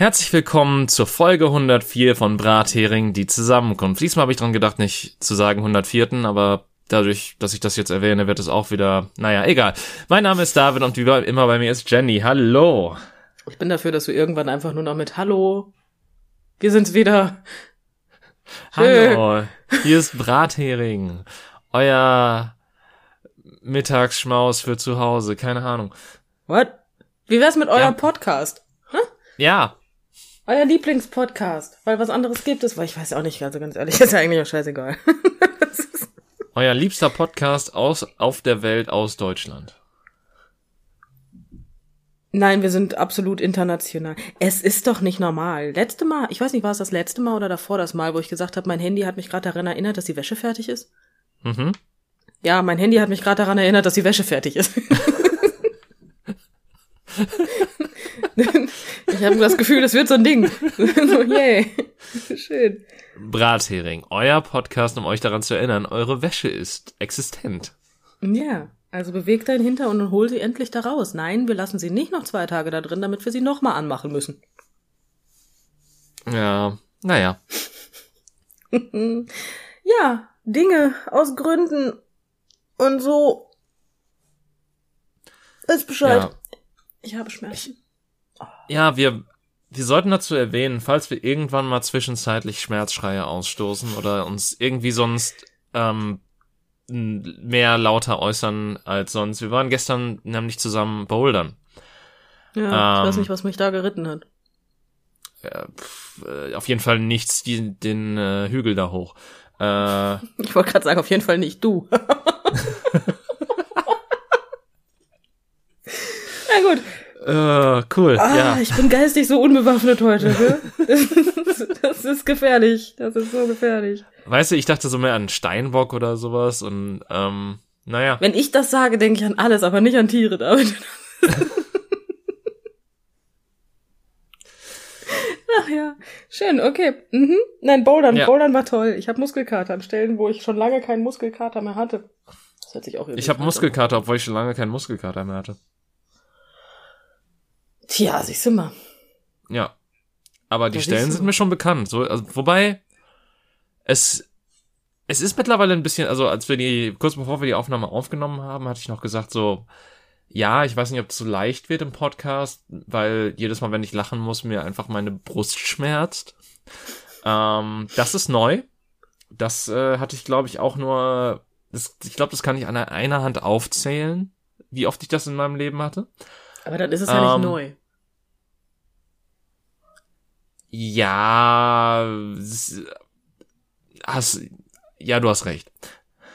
Herzlich willkommen zur Folge 104 von Brathering, die Zusammenkunft. Diesmal habe ich dran gedacht, nicht zu sagen 104., aber dadurch, dass ich das jetzt erwähne, wird es auch wieder, naja, egal. Mein Name ist David und wie immer bei mir ist Jenny. Hallo. Ich bin dafür, dass du irgendwann einfach nur noch mit Hallo. Wir sind's wieder. Hallo. Hier ist Brathering. Euer Mittagsschmaus für zu Hause. Keine Ahnung. What? Wie wär's mit eurem ja. Podcast? Hm? Ja, euer Lieblingspodcast, weil was anderes gibt es, weil ich weiß auch nicht, also ganz ehrlich, ist ja eigentlich auch scheißegal. Euer liebster Podcast aus, auf der Welt aus Deutschland. Nein, wir sind absolut international. Es ist doch nicht normal. Letzte Mal, ich weiß nicht, war es das letzte Mal oder davor das Mal, wo ich gesagt habe, mein Handy hat mich gerade daran erinnert, dass die Wäsche fertig ist? Mhm. Ja, mein Handy hat mich gerade daran erinnert, dass die Wäsche fertig ist. Ich habe das Gefühl, es wird so ein Ding. so, yay. Schön. Brathering, euer Podcast, um euch daran zu erinnern, eure Wäsche ist existent. Ja, also bewegt dein Hintern und hol sie endlich da raus. Nein, wir lassen sie nicht noch zwei Tage da drin, damit wir sie nochmal anmachen müssen. Ja, naja. ja, Dinge aus Gründen und so. Ist Bescheid. Ja. Ich habe Schmerzen. Ja, wir, wir sollten dazu erwähnen, falls wir irgendwann mal zwischenzeitlich Schmerzschreie ausstoßen oder uns irgendwie sonst ähm, mehr lauter äußern als sonst. Wir waren gestern nämlich zusammen bouldern. Ja, ich weiß ähm, nicht, was mich da geritten hat. Ja, pf, äh, auf jeden Fall nichts die, den äh, Hügel da hoch. Äh, ich wollte gerade sagen, auf jeden Fall nicht du. Na gut, Uh, cool. Ah, ja. Ich bin geistig so unbewaffnet heute. Das, das ist gefährlich. Das ist so gefährlich. Weißt du, ich dachte so mehr an Steinbock oder sowas und ähm, naja. Wenn ich das sage, denke ich an alles, aber nicht an Tiere, David. Ach ja, schön, okay. Mhm. Nein, Bouldern, ja. Bouldern war toll. Ich habe Muskelkater an Stellen, wo ich schon lange keinen Muskelkater mehr hatte. Das hört sich auch Ich habe Muskelkater, obwohl ich schon lange keinen Muskelkater mehr hatte. Tja, siehst du mal. Ja. Aber die ja, Stellen sind mir schon bekannt. So, also, wobei, es, es ist mittlerweile ein bisschen, also als wir die, kurz bevor wir die Aufnahme aufgenommen haben, hatte ich noch gesagt, so, ja, ich weiß nicht, ob es so leicht wird im Podcast, weil jedes Mal, wenn ich lachen muss, mir einfach meine Brust schmerzt. Ähm, das ist neu. Das äh, hatte ich, glaube ich, auch nur, das, ich glaube, das kann ich an einer Hand aufzählen, wie oft ich das in meinem Leben hatte. Aber dann ist es ja ähm, nicht neu. Ja, hast, ja, du hast recht.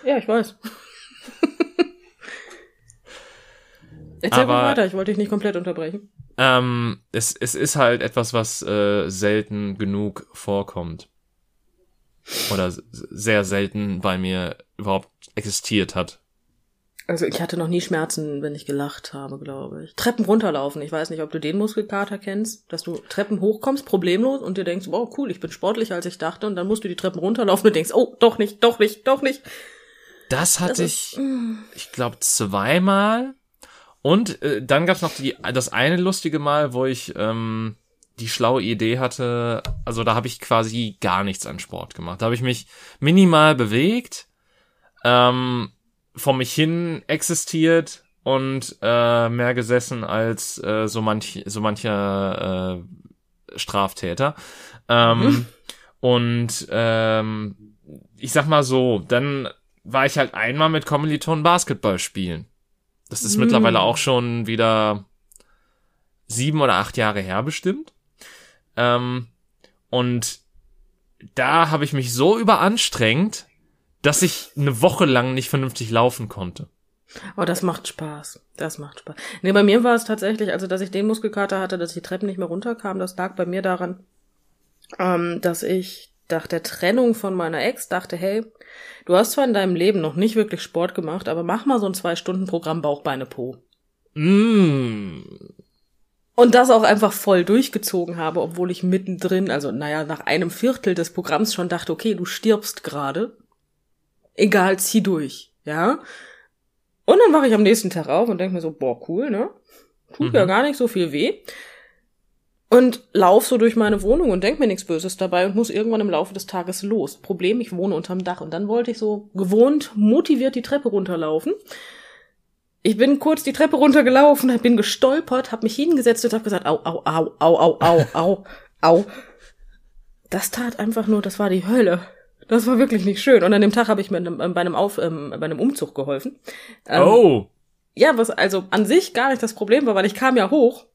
Ja, ich weiß. Erzähl Aber, mal weiter, ich wollte dich nicht komplett unterbrechen. Ähm, es, es ist halt etwas, was äh, selten genug vorkommt. Oder sehr selten bei mir überhaupt existiert hat. Also ich hatte noch nie Schmerzen, wenn ich gelacht habe, glaube ich. Treppen runterlaufen. Ich weiß nicht, ob du den Muskelkater kennst, dass du Treppen hochkommst, problemlos und dir denkst, wow, cool, ich bin sportlicher als ich dachte und dann musst du die Treppen runterlaufen und denkst, oh, doch nicht, doch nicht, doch nicht. Das hatte das ich, mm. ich glaube, zweimal. Und äh, dann gab's noch die, das eine lustige Mal, wo ich ähm, die schlaue Idee hatte, also da habe ich quasi gar nichts an Sport gemacht. Da habe ich mich minimal bewegt. Ähm, vor mich hin existiert und äh, mehr gesessen als äh, so manch so mancher äh, Straftäter. Ähm, mhm. Und ähm, ich sag mal so, dann war ich halt einmal mit Kommilitonen Basketball spielen. Das ist mhm. mittlerweile auch schon wieder sieben oder acht Jahre her bestimmt. Ähm, und da habe ich mich so überanstrengt, dass ich eine Woche lang nicht vernünftig laufen konnte. Oh, das macht Spaß. Das macht Spaß. Nee, bei mir war es tatsächlich, also dass ich den Muskelkater hatte, dass ich die Treppen nicht mehr runterkam, das lag bei mir daran, ähm, dass ich nach der Trennung von meiner Ex dachte, hey, du hast zwar in deinem Leben noch nicht wirklich Sport gemacht, aber mach mal so ein Zwei-Stunden-Programm Bauchbeine Po. Mm. Und das auch einfach voll durchgezogen habe, obwohl ich mittendrin, also naja, nach einem Viertel des Programms schon dachte, okay, du stirbst gerade egal, zieh durch, ja. Und dann wache ich am nächsten Tag auf und denke mir so, boah, cool, ne? Tut mhm. ja gar nicht so viel weh. und lauf so durch meine Wohnung und denk mir nichts Böses dabei und muss irgendwann im Laufe des Tages los. Problem, ich wohne unterm Dach und dann wollte ich so gewohnt motiviert die Treppe runterlaufen. Ich bin kurz die Treppe runtergelaufen, bin gestolpert, hab mich hingesetzt und hab gesagt, au, au, au, au, au, au, au, au. Das tat einfach nur, das war die Hölle. Das war wirklich nicht schön. Und an dem Tag habe ich mir bei einem, Auf, ähm, bei einem Umzug geholfen. Ähm, oh. Ja, was also an sich gar nicht das Problem war, weil ich kam ja hoch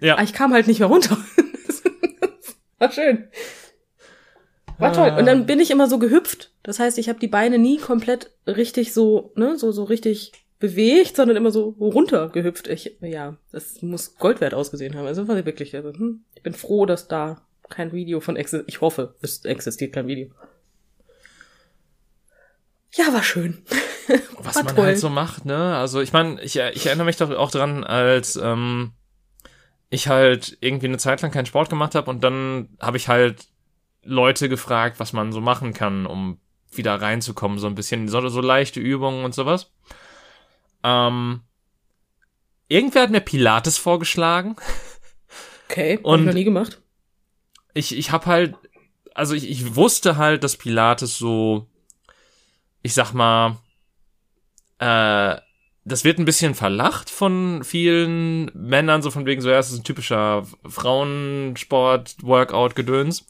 ja. Aber ich kam halt nicht mehr runter. war schön. War toll. Und dann bin ich immer so gehüpft. Das heißt, ich habe die Beine nie komplett richtig so, ne, so, so richtig bewegt, sondern immer so runtergehüpft. Ich, ja, das muss Gold wert ausgesehen haben. Also war wirklich, also, hm, ich bin froh, dass da kein Video von existiert. Ich hoffe, es existiert kein Video. Ja, war schön. Was war man toll. halt so macht, ne? Also ich meine, ich, ich erinnere mich doch auch dran, als ähm, ich halt irgendwie eine Zeit lang keinen Sport gemacht habe und dann habe ich halt Leute gefragt, was man so machen kann, um wieder reinzukommen, so ein bisschen, so, so leichte Übungen und sowas. Ähm, irgendwer hat mir Pilates vorgeschlagen. Okay, und hab ich noch nie gemacht. Ich, ich habe halt, also ich, ich wusste halt, dass Pilates so, ich sag mal, äh, das wird ein bisschen verlacht von vielen Männern, so von wegen so, ja, es ist ein typischer Frauensport, Workout-Gedöns.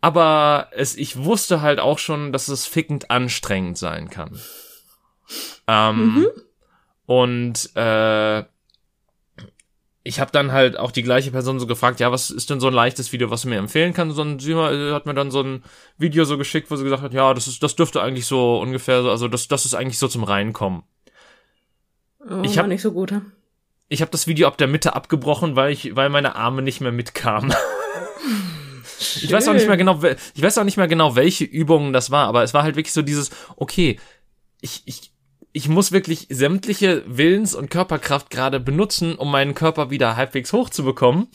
Aber es, ich wusste halt auch schon, dass es fickend anstrengend sein kann. Ähm, mhm. Und äh, ich habe dann halt auch die gleiche Person so gefragt, ja, was ist denn so ein leichtes Video, was du mir empfehlen kannst? Und sie hat mir dann so ein Video so geschickt, wo sie gesagt hat, ja, das ist, das dürfte eigentlich so ungefähr so, also das, das ist eigentlich so zum Reinkommen. Oh, ich habe nicht so gut. Ich habe das Video ab der Mitte abgebrochen, weil ich, weil meine Arme nicht mehr mitkamen. ich weiß auch nicht mehr genau, ich weiß auch nicht mehr genau, welche Übungen das war, aber es war halt wirklich so dieses, okay, ich, ich, ich muss wirklich sämtliche Willens- und Körperkraft gerade benutzen, um meinen Körper wieder halbwegs hochzubekommen.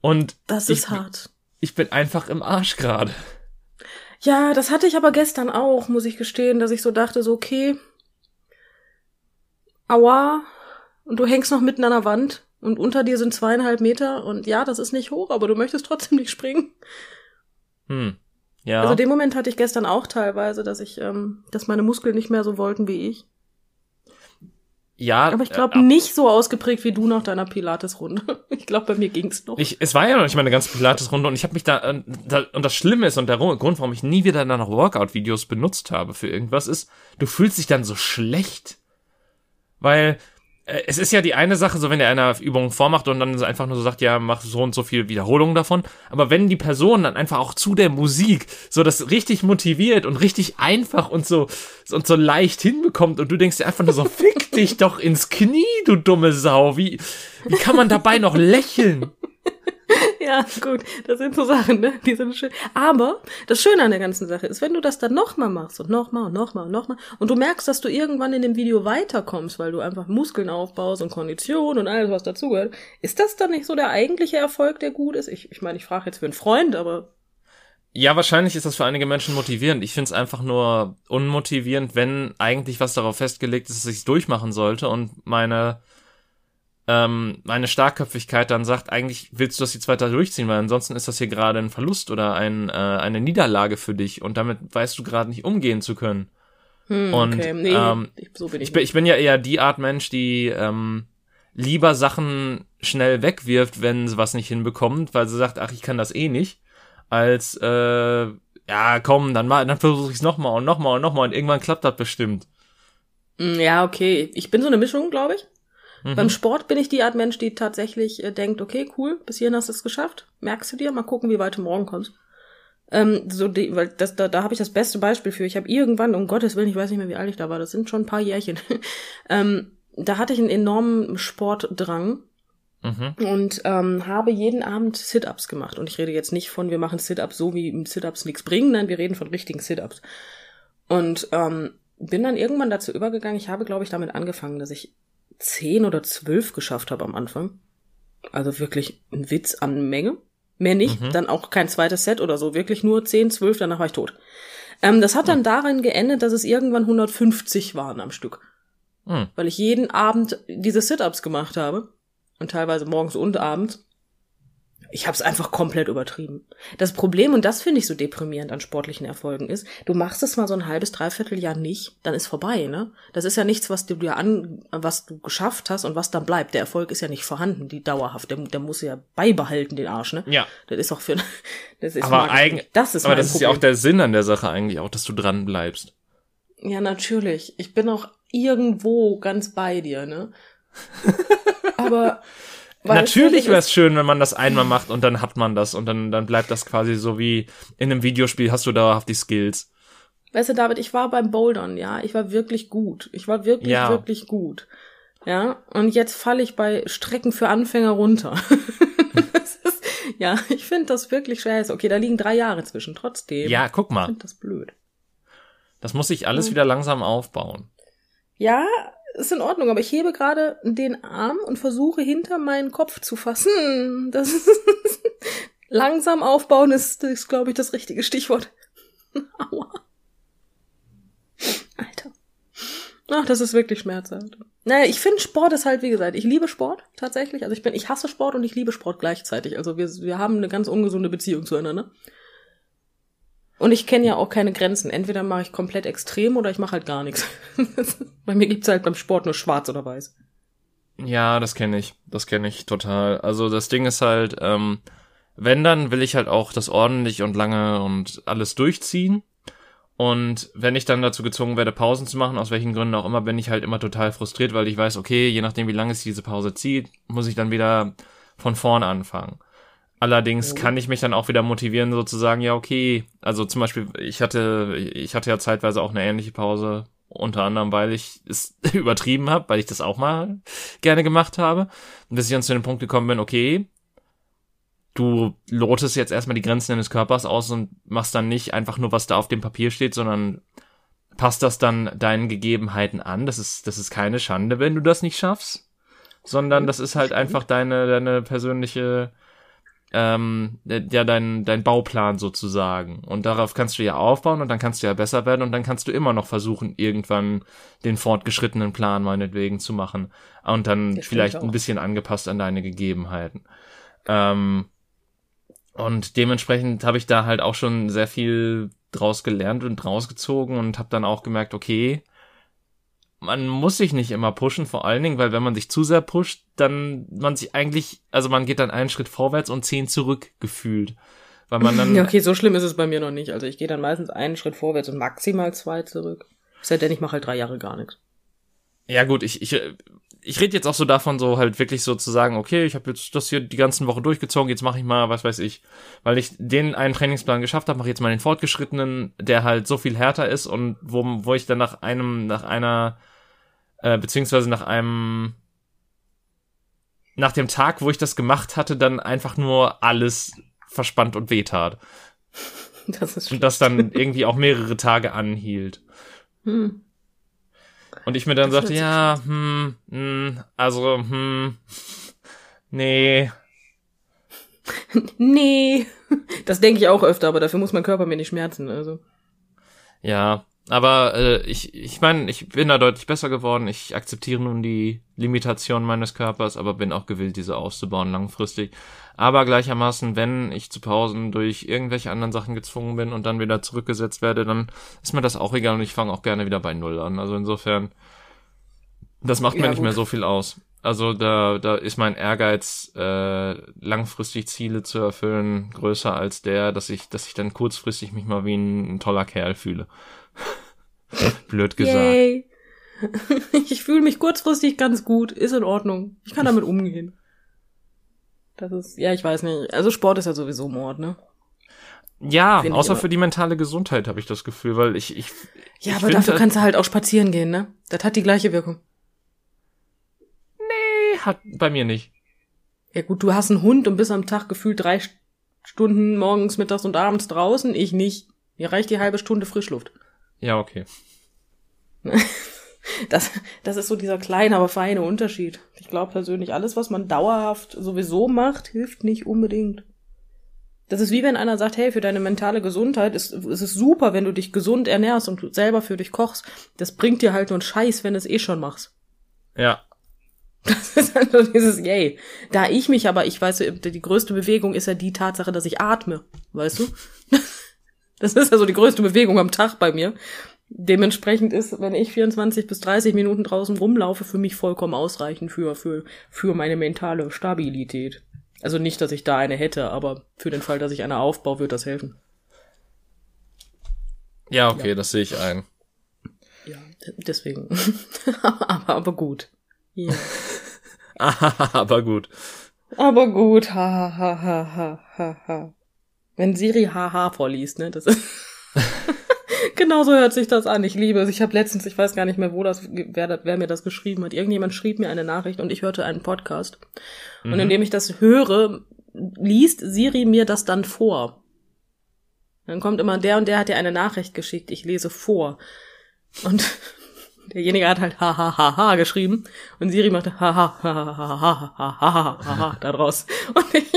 Und das ist ich, hart. Ich bin einfach im Arsch gerade. Ja, das hatte ich aber gestern auch, muss ich gestehen, dass ich so dachte, so okay, aua, und du hängst noch mitten an der Wand und unter dir sind zweieinhalb Meter und ja, das ist nicht hoch, aber du möchtest trotzdem nicht springen. Hm. Ja. Also den Moment hatte ich gestern auch teilweise, dass ich, ähm, dass meine Muskeln nicht mehr so wollten wie ich. Ja. Aber ich glaube äh, nicht so ausgeprägt wie du nach deiner Pilates-Runde. Ich glaube, bei mir ging's noch. Ich, es war ja noch nicht meine ganze Pilates-Runde und ich habe mich da, äh, da, und das Schlimme ist und der Grund, warum ich nie wieder dann noch Workout-Videos benutzt habe für irgendwas ist, du fühlst dich dann so schlecht. Weil es ist ja die eine Sache, so wenn der einer Übungen vormacht und dann einfach nur so sagt, ja, mach so und so viel Wiederholungen davon. Aber wenn die Person dann einfach auch zu der Musik so das richtig motiviert und richtig einfach und so und so leicht hinbekommt und du denkst dir einfach nur so, fick dich doch ins Knie, du dumme Sau. Wie, wie kann man dabei noch lächeln? ja, gut, das sind so Sachen, ne? Die sind schön. Aber das Schöne an der ganzen Sache ist, wenn du das dann nochmal machst und nochmal und nochmal und nochmal und du merkst, dass du irgendwann in dem Video weiterkommst, weil du einfach Muskeln aufbaust und Kondition und alles, was dazugehört, ist das dann nicht so der eigentliche Erfolg, der gut ist? Ich, ich meine, ich frage jetzt für einen Freund, aber ja, wahrscheinlich ist das für einige Menschen motivierend. Ich finde es einfach nur unmotivierend, wenn eigentlich was darauf festgelegt ist, dass ich es durchmachen sollte und meine ähm, meine Starkköpfigkeit dann sagt, eigentlich willst du das jetzt weiter durchziehen, weil ansonsten ist das hier gerade ein Verlust oder ein, äh, eine Niederlage für dich und damit weißt du gerade nicht umgehen zu können. Hm, und okay. nee, ähm, so bin ich, ich, bin, ich bin ja eher die Art Mensch, die ähm, lieber Sachen schnell wegwirft, wenn sie was nicht hinbekommt, weil sie sagt, ach, ich kann das eh nicht, als äh, ja, komm, dann mal, dann versuche ich es nochmal und nochmal und nochmal und irgendwann klappt das bestimmt. Hm, ja, okay. Ich bin so eine Mischung, glaube ich. Mhm. Beim Sport bin ich die Art Mensch, die tatsächlich äh, denkt, okay, cool, bis hierhin hast du es geschafft. Merkst du dir? Mal gucken, wie weit du morgen kommst. Ähm, so die, weil das, da, da habe ich das beste Beispiel für. Ich habe irgendwann, um Gottes Willen, ich weiß nicht mehr, wie alt ich da war, das sind schon ein paar Jährchen. ähm, da hatte ich einen enormen Sportdrang mhm. und ähm, habe jeden Abend Sit-ups gemacht. Und ich rede jetzt nicht von, wir machen Sit-ups so, wie Sit-ups nichts bringen, nein, wir reden von richtigen Sit-ups. Und ähm, bin dann irgendwann dazu übergegangen, ich habe, glaube ich, damit angefangen, dass ich zehn oder zwölf geschafft habe am Anfang. Also wirklich ein Witz an Menge. Mehr nicht, mhm. dann auch kein zweites Set oder so, wirklich nur zehn, zwölf, danach war ich tot. Ähm, das hat dann mhm. darin geendet, dass es irgendwann 150 waren am Stück. Mhm. Weil ich jeden Abend diese Sit-Ups gemacht habe. Und teilweise morgens und abends. Ich habe es einfach komplett übertrieben. Das Problem, und das finde ich so deprimierend an sportlichen Erfolgen, ist, du machst es mal so ein halbes, dreiviertel Jahr nicht, dann ist vorbei, ne? Das ist ja nichts, was du dir an, was du geschafft hast und was dann bleibt. Der Erfolg ist ja nicht vorhanden, die dauerhaft. Der, der muss ja beibehalten, den Arsch, ne? Ja. Das ist auch für, das ist aber eigentlich, das ist aber das Problem. ist ja auch der Sinn an der Sache eigentlich auch, dass du dran bleibst. Ja, natürlich. Ich bin auch irgendwo ganz bei dir, ne? aber Natürlich wäre es schön, wenn man das einmal macht und dann hat man das und dann, dann bleibt das quasi so wie in einem Videospiel hast du dauerhaft die Skills. Weißt du, David, ich war beim Bouldern, ja, ich war wirklich gut. Ich war wirklich, ja. wirklich gut. Ja, und jetzt falle ich bei Strecken für Anfänger runter. ist, ja, ich finde das wirklich scheiße. Okay, da liegen drei Jahre zwischen, trotzdem. Ja, guck mal. Ich finde das blöd. Das muss sich alles wieder langsam aufbauen. Ja, ist in Ordnung, aber ich hebe gerade den Arm und versuche hinter meinen Kopf zu fassen. Das ist langsam aufbauen ist, ist glaube ich, das richtige Stichwort. Aua. Alter. Ach, das ist wirklich schmerzhaft. Naja, ich finde Sport ist halt, wie gesagt, ich liebe Sport tatsächlich. Also ich bin, ich hasse Sport und ich liebe Sport gleichzeitig. Also wir, wir haben eine ganz ungesunde Beziehung zueinander. Und ich kenne ja auch keine Grenzen. Entweder mache ich komplett extrem oder ich mache halt gar nichts. Bei mir gibt's halt beim Sport nur schwarz oder weiß. Ja, das kenne ich. Das kenne ich total. Also das Ding ist halt, ähm, wenn, dann will ich halt auch das ordentlich und lange und alles durchziehen. Und wenn ich dann dazu gezwungen werde, Pausen zu machen, aus welchen Gründen auch immer, bin ich halt immer total frustriert, weil ich weiß, okay, je nachdem, wie lange es diese Pause zieht, muss ich dann wieder von vorne anfangen. Allerdings kann ich mich dann auch wieder motivieren, sozusagen, ja, okay. Also zum Beispiel, ich hatte, ich hatte ja zeitweise auch eine ähnliche Pause, unter anderem, weil ich es übertrieben habe, weil ich das auch mal gerne gemacht habe. Und bis ich dann zu dem Punkt gekommen bin, okay, du lotest jetzt erstmal die Grenzen deines Körpers aus und machst dann nicht einfach nur, was da auf dem Papier steht, sondern passt das dann deinen Gegebenheiten an. Das ist, das ist keine Schande, wenn du das nicht schaffst, sondern das ist halt einfach deine, deine persönliche ähm, ja dein, dein Bauplan sozusagen. Und darauf kannst du ja aufbauen und dann kannst du ja besser werden und dann kannst du immer noch versuchen, irgendwann den fortgeschrittenen Plan meinetwegen zu machen. Und dann das vielleicht ein bisschen angepasst an deine Gegebenheiten. Ähm, und dementsprechend habe ich da halt auch schon sehr viel draus gelernt und rausgezogen und habe dann auch gemerkt, okay, man muss sich nicht immer pushen, vor allen Dingen, weil wenn man sich zu sehr pusht, dann man sich eigentlich, also man geht dann einen Schritt vorwärts und zehn zurück gefühlt. Weil man dann. Ja, okay, so schlimm ist es bei mir noch nicht. Also ich gehe dann meistens einen Schritt vorwärts und maximal zwei zurück. Seitdem ich mache halt drei Jahre gar nichts. Ja, gut, ich, ich, ich rede jetzt auch so davon, so halt wirklich so zu sagen, okay, ich habe jetzt das hier die ganzen Woche durchgezogen, jetzt mache ich mal, was weiß ich, weil ich den einen Trainingsplan geschafft habe, mache jetzt mal den fortgeschrittenen, der halt so viel härter ist und wo, wo ich dann nach einem, nach einer äh, beziehungsweise nach einem nach dem Tag, wo ich das gemacht hatte, dann einfach nur alles verspannt und wehtat. Das ist und das dann irgendwie auch mehrere Tage anhielt. Hm. Und ich mir dann das sagte, ja, hm, hm, also, hm, nee. nee. Das denke ich auch öfter, aber dafür muss mein Körper mir nicht schmerzen, also. Ja, aber äh, ich, ich meine, ich bin da deutlich besser geworden. Ich akzeptiere nun die Limitation meines Körpers, aber bin auch gewillt, diese auszubauen langfristig. Aber gleichermaßen, wenn ich zu Pausen durch irgendwelche anderen Sachen gezwungen bin und dann wieder zurückgesetzt werde, dann ist mir das auch egal und ich fange auch gerne wieder bei Null an. Also insofern, das macht mir ja, nicht mehr so viel aus. Also da, da ist mein Ehrgeiz, äh, langfristig Ziele zu erfüllen, größer als der, dass ich, dass ich dann kurzfristig mich mal wie ein, ein toller Kerl fühle. Blöd gesagt. Yay. Ich fühle mich kurzfristig ganz gut, ist in Ordnung. Ich kann damit umgehen. Das ist, ja, ich weiß nicht. Also Sport ist ja sowieso Mord, ne? Ja, find außer für die mentale Gesundheit habe ich das Gefühl, weil ich, ich. Ja, ich aber dafür kannst du halt auch spazieren gehen, ne? Das hat die gleiche Wirkung. Hat bei mir nicht. Ja gut, du hast einen Hund und bist am Tag gefühlt drei Stunden morgens, mittags und abends draußen. Ich nicht. Mir reicht die halbe Stunde Frischluft. Ja, okay. Das, das ist so dieser kleine, aber feine Unterschied. Ich glaube persönlich, alles, was man dauerhaft sowieso macht, hilft nicht unbedingt. Das ist wie wenn einer sagt, hey, für deine mentale Gesundheit ist, ist es super, wenn du dich gesund ernährst und selber für dich kochst. Das bringt dir halt nur einen Scheiß, wenn du es eh schon machst. Ja. Das ist halt so dieses Yay. Da ich mich aber, ich weiß, die größte Bewegung ist ja die Tatsache, dass ich atme, weißt du? Das ist ja so die größte Bewegung am Tag bei mir. Dementsprechend ist, wenn ich 24 bis 30 Minuten draußen rumlaufe, für mich vollkommen ausreichend für, für, für meine mentale Stabilität. Also nicht, dass ich da eine hätte, aber für den Fall, dass ich eine aufbaue, wird das helfen. Ja, okay, ja. das sehe ich ein. Ja, deswegen. aber, aber gut. Ja. aber gut. Aber gut, ha, ha, ha, ha, ha, ha. Wenn Siri haha vorliest, ne? Das ist Genauso hört sich das an. Ich liebe es. Ich habe letztens, ich weiß gar nicht mehr, wo das, wer, wer mir das geschrieben hat. Irgendjemand schrieb mir eine Nachricht und ich hörte einen Podcast. Mhm. Und indem ich das höre, liest Siri mir das dann vor. Dann kommt immer der und der hat dir eine Nachricht geschickt. Ich lese vor. Und derjenige hat halt ha ha ha ha geschrieben und Siri machte ha ha ha ha ha ha ha ha ha ha da draus. Und ich,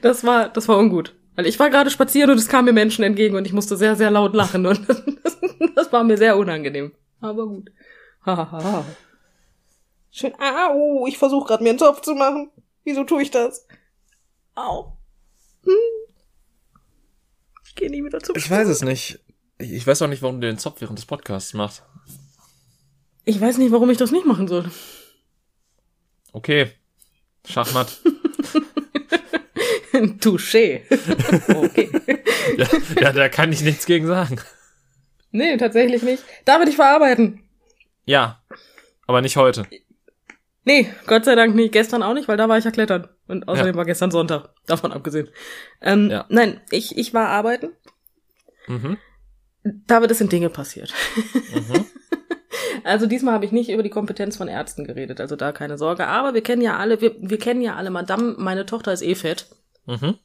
das war das war ungut. Weil ich war gerade spazieren und es kamen mir Menschen entgegen und ich musste sehr, sehr laut lachen und das, das war mir sehr unangenehm. Aber gut. Hahaha. Schön. Au, ich versuche gerade mir einen Topf zu machen. Wieso tue ich das? Au. Hm. Ich gehe nie wieder zum Ich weiß es nicht. Ich weiß auch nicht, warum du den Zopf während des Podcasts machst. Ich weiß nicht, warum ich das nicht machen soll. Okay. Schachmatt. Touché. okay. ja, ja, da kann ich nichts gegen sagen. Nee, tatsächlich nicht. Da würde ich verarbeiten. Ja, aber nicht heute. Nee, Gott sei Dank nicht. Gestern auch nicht, weil da war ich ja klettern. Und außerdem ja. war gestern Sonntag. Davon abgesehen. Ähm, ja. Nein, ich, ich war arbeiten. Mhm. Da sind Dinge passiert. Mhm. Also diesmal habe ich nicht über die Kompetenz von Ärzten geredet, also da keine Sorge. Aber wir kennen ja alle, wir, wir kennen ja alle Madame, meine Tochter ist eh fett. Mhm.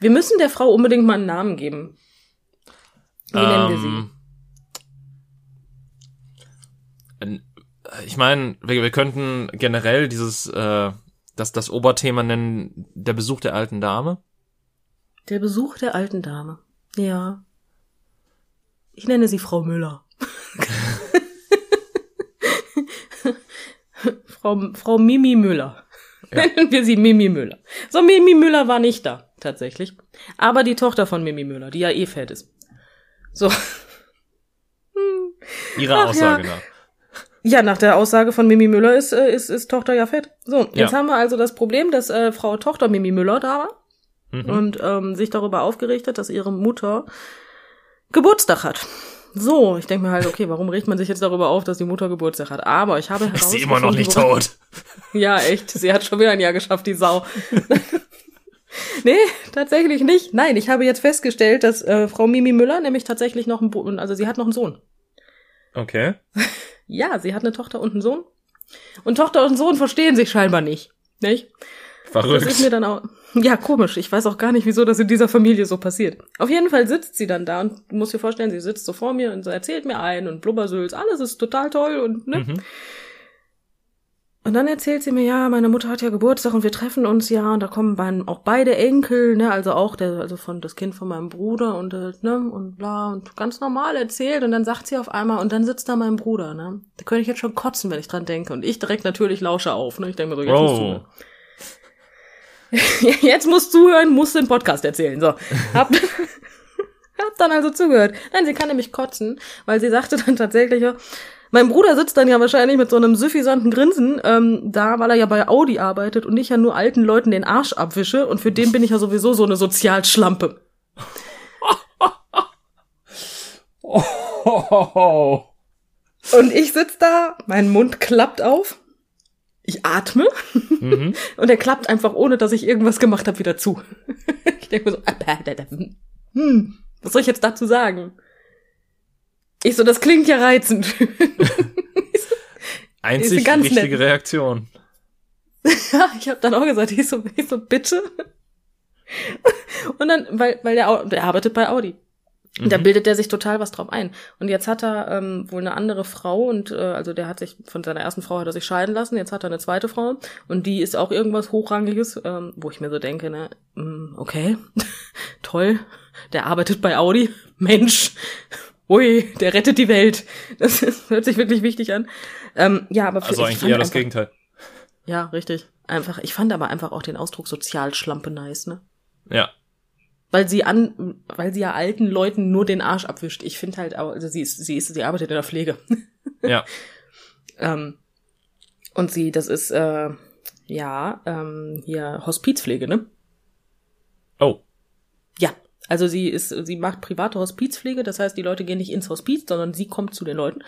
Wir müssen der Frau unbedingt mal einen Namen geben. Wie ähm, nennen wir sie? Ähm, ich meine, wir, wir könnten generell dieses, äh, das, das Oberthema nennen, der Besuch der alten Dame. Der Besuch der alten Dame. Ja. Ich nenne sie Frau Müller. Frau, Frau Mimi Müller. Ja. Nennen wir sie Mimi Müller. So, Mimi Müller war nicht da, tatsächlich. Aber die Tochter von Mimi Müller, die ja eh fett ist. So. Hm. Ihre Ach, Aussage ja. nach. Ja, nach der Aussage von Mimi Müller ist, äh, ist, ist Tochter ja fett. So, jetzt ja. haben wir also das Problem, dass äh, Frau Tochter Mimi Müller da war mhm. und ähm, sich darüber aufgerichtet, dass ihre Mutter Geburtstag hat. So, ich denke mir halt, okay, warum regt man sich jetzt darüber auf, dass die Mutter Geburtstag hat? Aber ich habe Ist sie immer noch nicht tot? ja, echt. Sie hat schon wieder ein Jahr geschafft, die Sau. nee, tatsächlich nicht. Nein, ich habe jetzt festgestellt, dass äh, Frau Mimi Müller nämlich tatsächlich noch einen, Bo also sie hat noch einen Sohn. Okay. ja, sie hat eine Tochter und einen Sohn. Und Tochter und Sohn verstehen sich scheinbar nicht. Nicht? Verrückt. Das ist mir dann auch, ja, komisch. Ich weiß auch gar nicht, wieso das in dieser Familie so passiert. Auf jeden Fall sitzt sie dann da und du musst dir vorstellen, sie sitzt so vor mir und erzählt mir ein und Blubbersülz, alles ist total toll und, ne? Mhm. Und dann erzählt sie mir, ja, meine Mutter hat ja Geburtstag und wir treffen uns ja und da kommen beiden, auch beide Enkel, ne, also auch der, also von das Kind von meinem Bruder und äh, ne und bla und ganz normal erzählt und dann sagt sie auf einmal und dann sitzt da mein Bruder, ne, da könnte ich jetzt schon kotzen, wenn ich dran denke und ich direkt natürlich lausche auf, ne, ich denke mir so, jetzt oh. musst du, Jetzt musst zuhören, musst den Podcast erzählen. So. Hab, hab dann also zugehört. Nein, sie kann nämlich kotzen, weil sie sagte dann tatsächlich, mein Bruder sitzt dann ja wahrscheinlich mit so einem suffisanten Grinsen ähm, da, weil er ja bei Audi arbeitet und ich ja nur alten Leuten den Arsch abwische und für den bin ich ja sowieso so eine Sozialschlampe. Und ich sitz da, mein Mund klappt auf ich atme mhm. und er klappt einfach, ohne dass ich irgendwas gemacht habe, wieder zu. ich denke mir so, hm, was soll ich jetzt dazu sagen? Ich so, das klingt ja reizend. Einzig richtige nett. Reaktion. ja, ich habe dann auch gesagt, ich so, ich so, bitte. Und dann, weil, weil der, der arbeitet bei Audi. Mhm. Da bildet er sich total was drauf ein. Und jetzt hat er ähm, wohl eine andere Frau und äh, also der hat sich von seiner ersten Frau hat er sich scheiden lassen. Jetzt hat er eine zweite Frau und die ist auch irgendwas hochrangiges, ähm, wo ich mir so denke, ne, mm, okay, toll, der arbeitet bei Audi, Mensch, ui, der rettet die Welt. Das ist, hört sich wirklich wichtig an. Ähm, ja, aber also eigentlich eher das Gegenteil. Ja, richtig. Einfach, ich fand aber einfach auch den Ausdruck Sozialschlampe nice, ne? Ja. Weil sie an, weil sie ja alten Leuten nur den Arsch abwischt. Ich finde halt, also sie ist, sie ist, sie arbeitet in der Pflege. Ja. ähm, und sie, das ist, äh, ja, ähm, hier Hospizpflege, ne? Oh. Ja. Also sie ist, sie macht private Hospizpflege, das heißt, die Leute gehen nicht ins Hospiz, sondern sie kommt zu den Leuten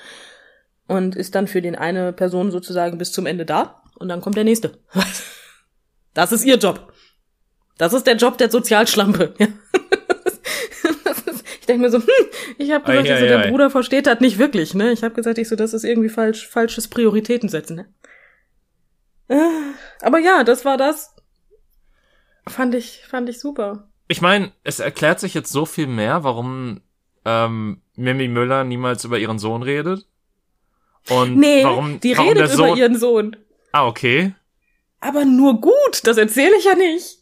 und ist dann für den eine Person sozusagen bis zum Ende da und dann kommt der nächste. Das ist ihr Job. Das ist der Job der Sozialschlampe. Ja. ich denke mir so, hm, ich habe gesagt, ei, ei, so, der ei. Bruder versteht das nicht wirklich, ne? Ich habe gesagt, ich so, das ist irgendwie falsch, falsches Prioritäten setzen, ne? Äh, aber ja, das war das. Fand ich, fand ich super. Ich meine, es erklärt sich jetzt so viel mehr, warum ähm, Mimi Müller niemals über ihren Sohn redet. Und nee, warum, die warum redet über ihren Sohn. Ah, okay. Aber nur gut, das erzähle ich ja nicht.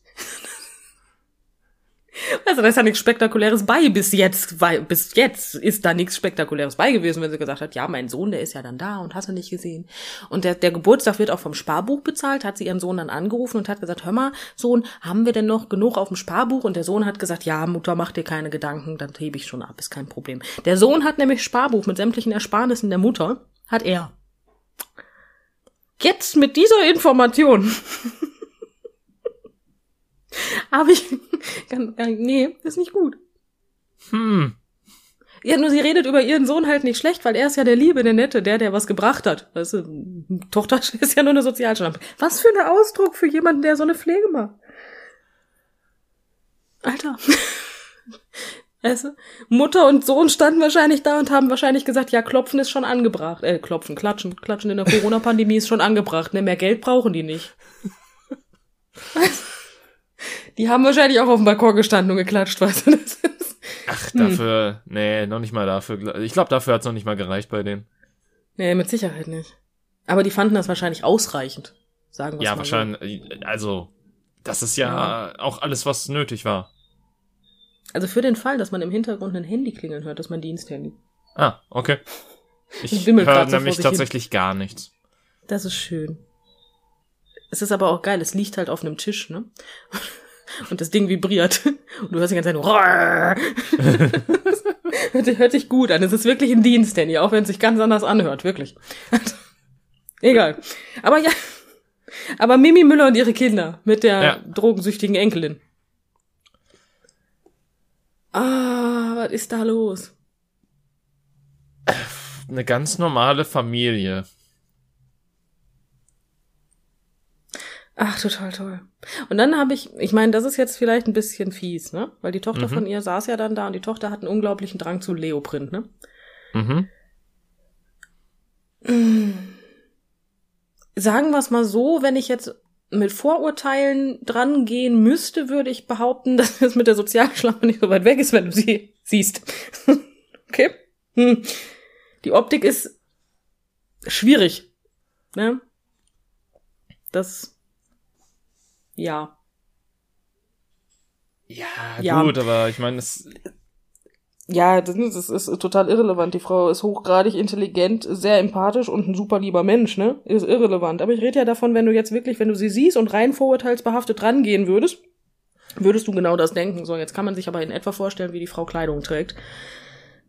Also da ist ja nichts Spektakuläres bei bis jetzt, weil bis jetzt ist da nichts Spektakuläres bei gewesen, wenn sie gesagt hat, ja, mein Sohn, der ist ja dann da und hast du nicht gesehen. Und der, der Geburtstag wird auch vom Sparbuch bezahlt, hat sie ihren Sohn dann angerufen und hat gesagt, hör mal, Sohn, haben wir denn noch genug auf dem Sparbuch? Und der Sohn hat gesagt, ja, Mutter, mach dir keine Gedanken, dann hebe ich schon ab, ist kein Problem. Der Sohn hat nämlich Sparbuch mit sämtlichen Ersparnissen der Mutter, hat er. Jetzt mit dieser Information habe ich nee, ist nicht gut. Hm. Ja, nur sie redet über ihren Sohn halt nicht schlecht, weil er ist ja der Liebe, der Nette, der, der was gebracht hat. Weißt du, Tochter ist ja nur eine Sozialschlampe. Was für ein Ausdruck für jemanden, der so eine Pflege macht. Alter. Weißt du? Mutter und Sohn standen wahrscheinlich da und haben wahrscheinlich gesagt, ja, klopfen ist schon angebracht. Äh, klopfen, klatschen, klatschen in der Corona-Pandemie ist schon angebracht. Ne, mehr Geld brauchen die nicht. Die haben wahrscheinlich auch auf dem Balkon gestanden und geklatscht, weißt du? Das ist, Ach, dafür, hm. nee, noch nicht mal dafür. Ich glaube, dafür hat's noch nicht mal gereicht bei denen. Nee, mit Sicherheit nicht. Aber die fanden das wahrscheinlich ausreichend, sagen wir Ja, wahrscheinlich, so. also, das ist ja, ja auch alles, was nötig war. Also für den Fall, dass man im Hintergrund ein Handy klingeln hört, ist mein Diensthandy. Ah, okay. Ich höre nämlich tatsächlich hin. gar nichts. Das ist schön. Es ist aber auch geil, es liegt halt auf einem Tisch, ne? Und das Ding vibriert. Und du hörst die ganze Zeit nur hört sich gut an. Es ist wirklich ein Diensthandy, auch wenn es sich ganz anders anhört, wirklich. Egal. Aber ja. Aber Mimi Müller und ihre Kinder mit der ja. drogensüchtigen Enkelin. Ah, was ist da los? Eine ganz normale Familie. Ach, total toll. Und dann habe ich, ich meine, das ist jetzt vielleicht ein bisschen fies, ne? Weil die Tochter mhm. von ihr saß ja dann da und die Tochter hat einen unglaublichen Drang zu Leoprint, ne? Mhm. Sagen wir es mal so, wenn ich jetzt mit Vorurteilen dran gehen müsste, würde ich behaupten, dass es mit der Sozialschlampe nicht so weit weg ist, wenn du sie siehst. okay? Hm. Die Optik ist schwierig. Ne? Das ja. Ja, ja. gut, aber ich meine, es ja, das, das ist total irrelevant. Die Frau ist hochgradig intelligent, sehr empathisch und ein super lieber Mensch, ne? Ist irrelevant. Aber ich rede ja davon, wenn du jetzt wirklich, wenn du sie siehst und rein vorurteilsbehaftet rangehen würdest, würdest du genau das denken. So, jetzt kann man sich aber in etwa vorstellen, wie die Frau Kleidung trägt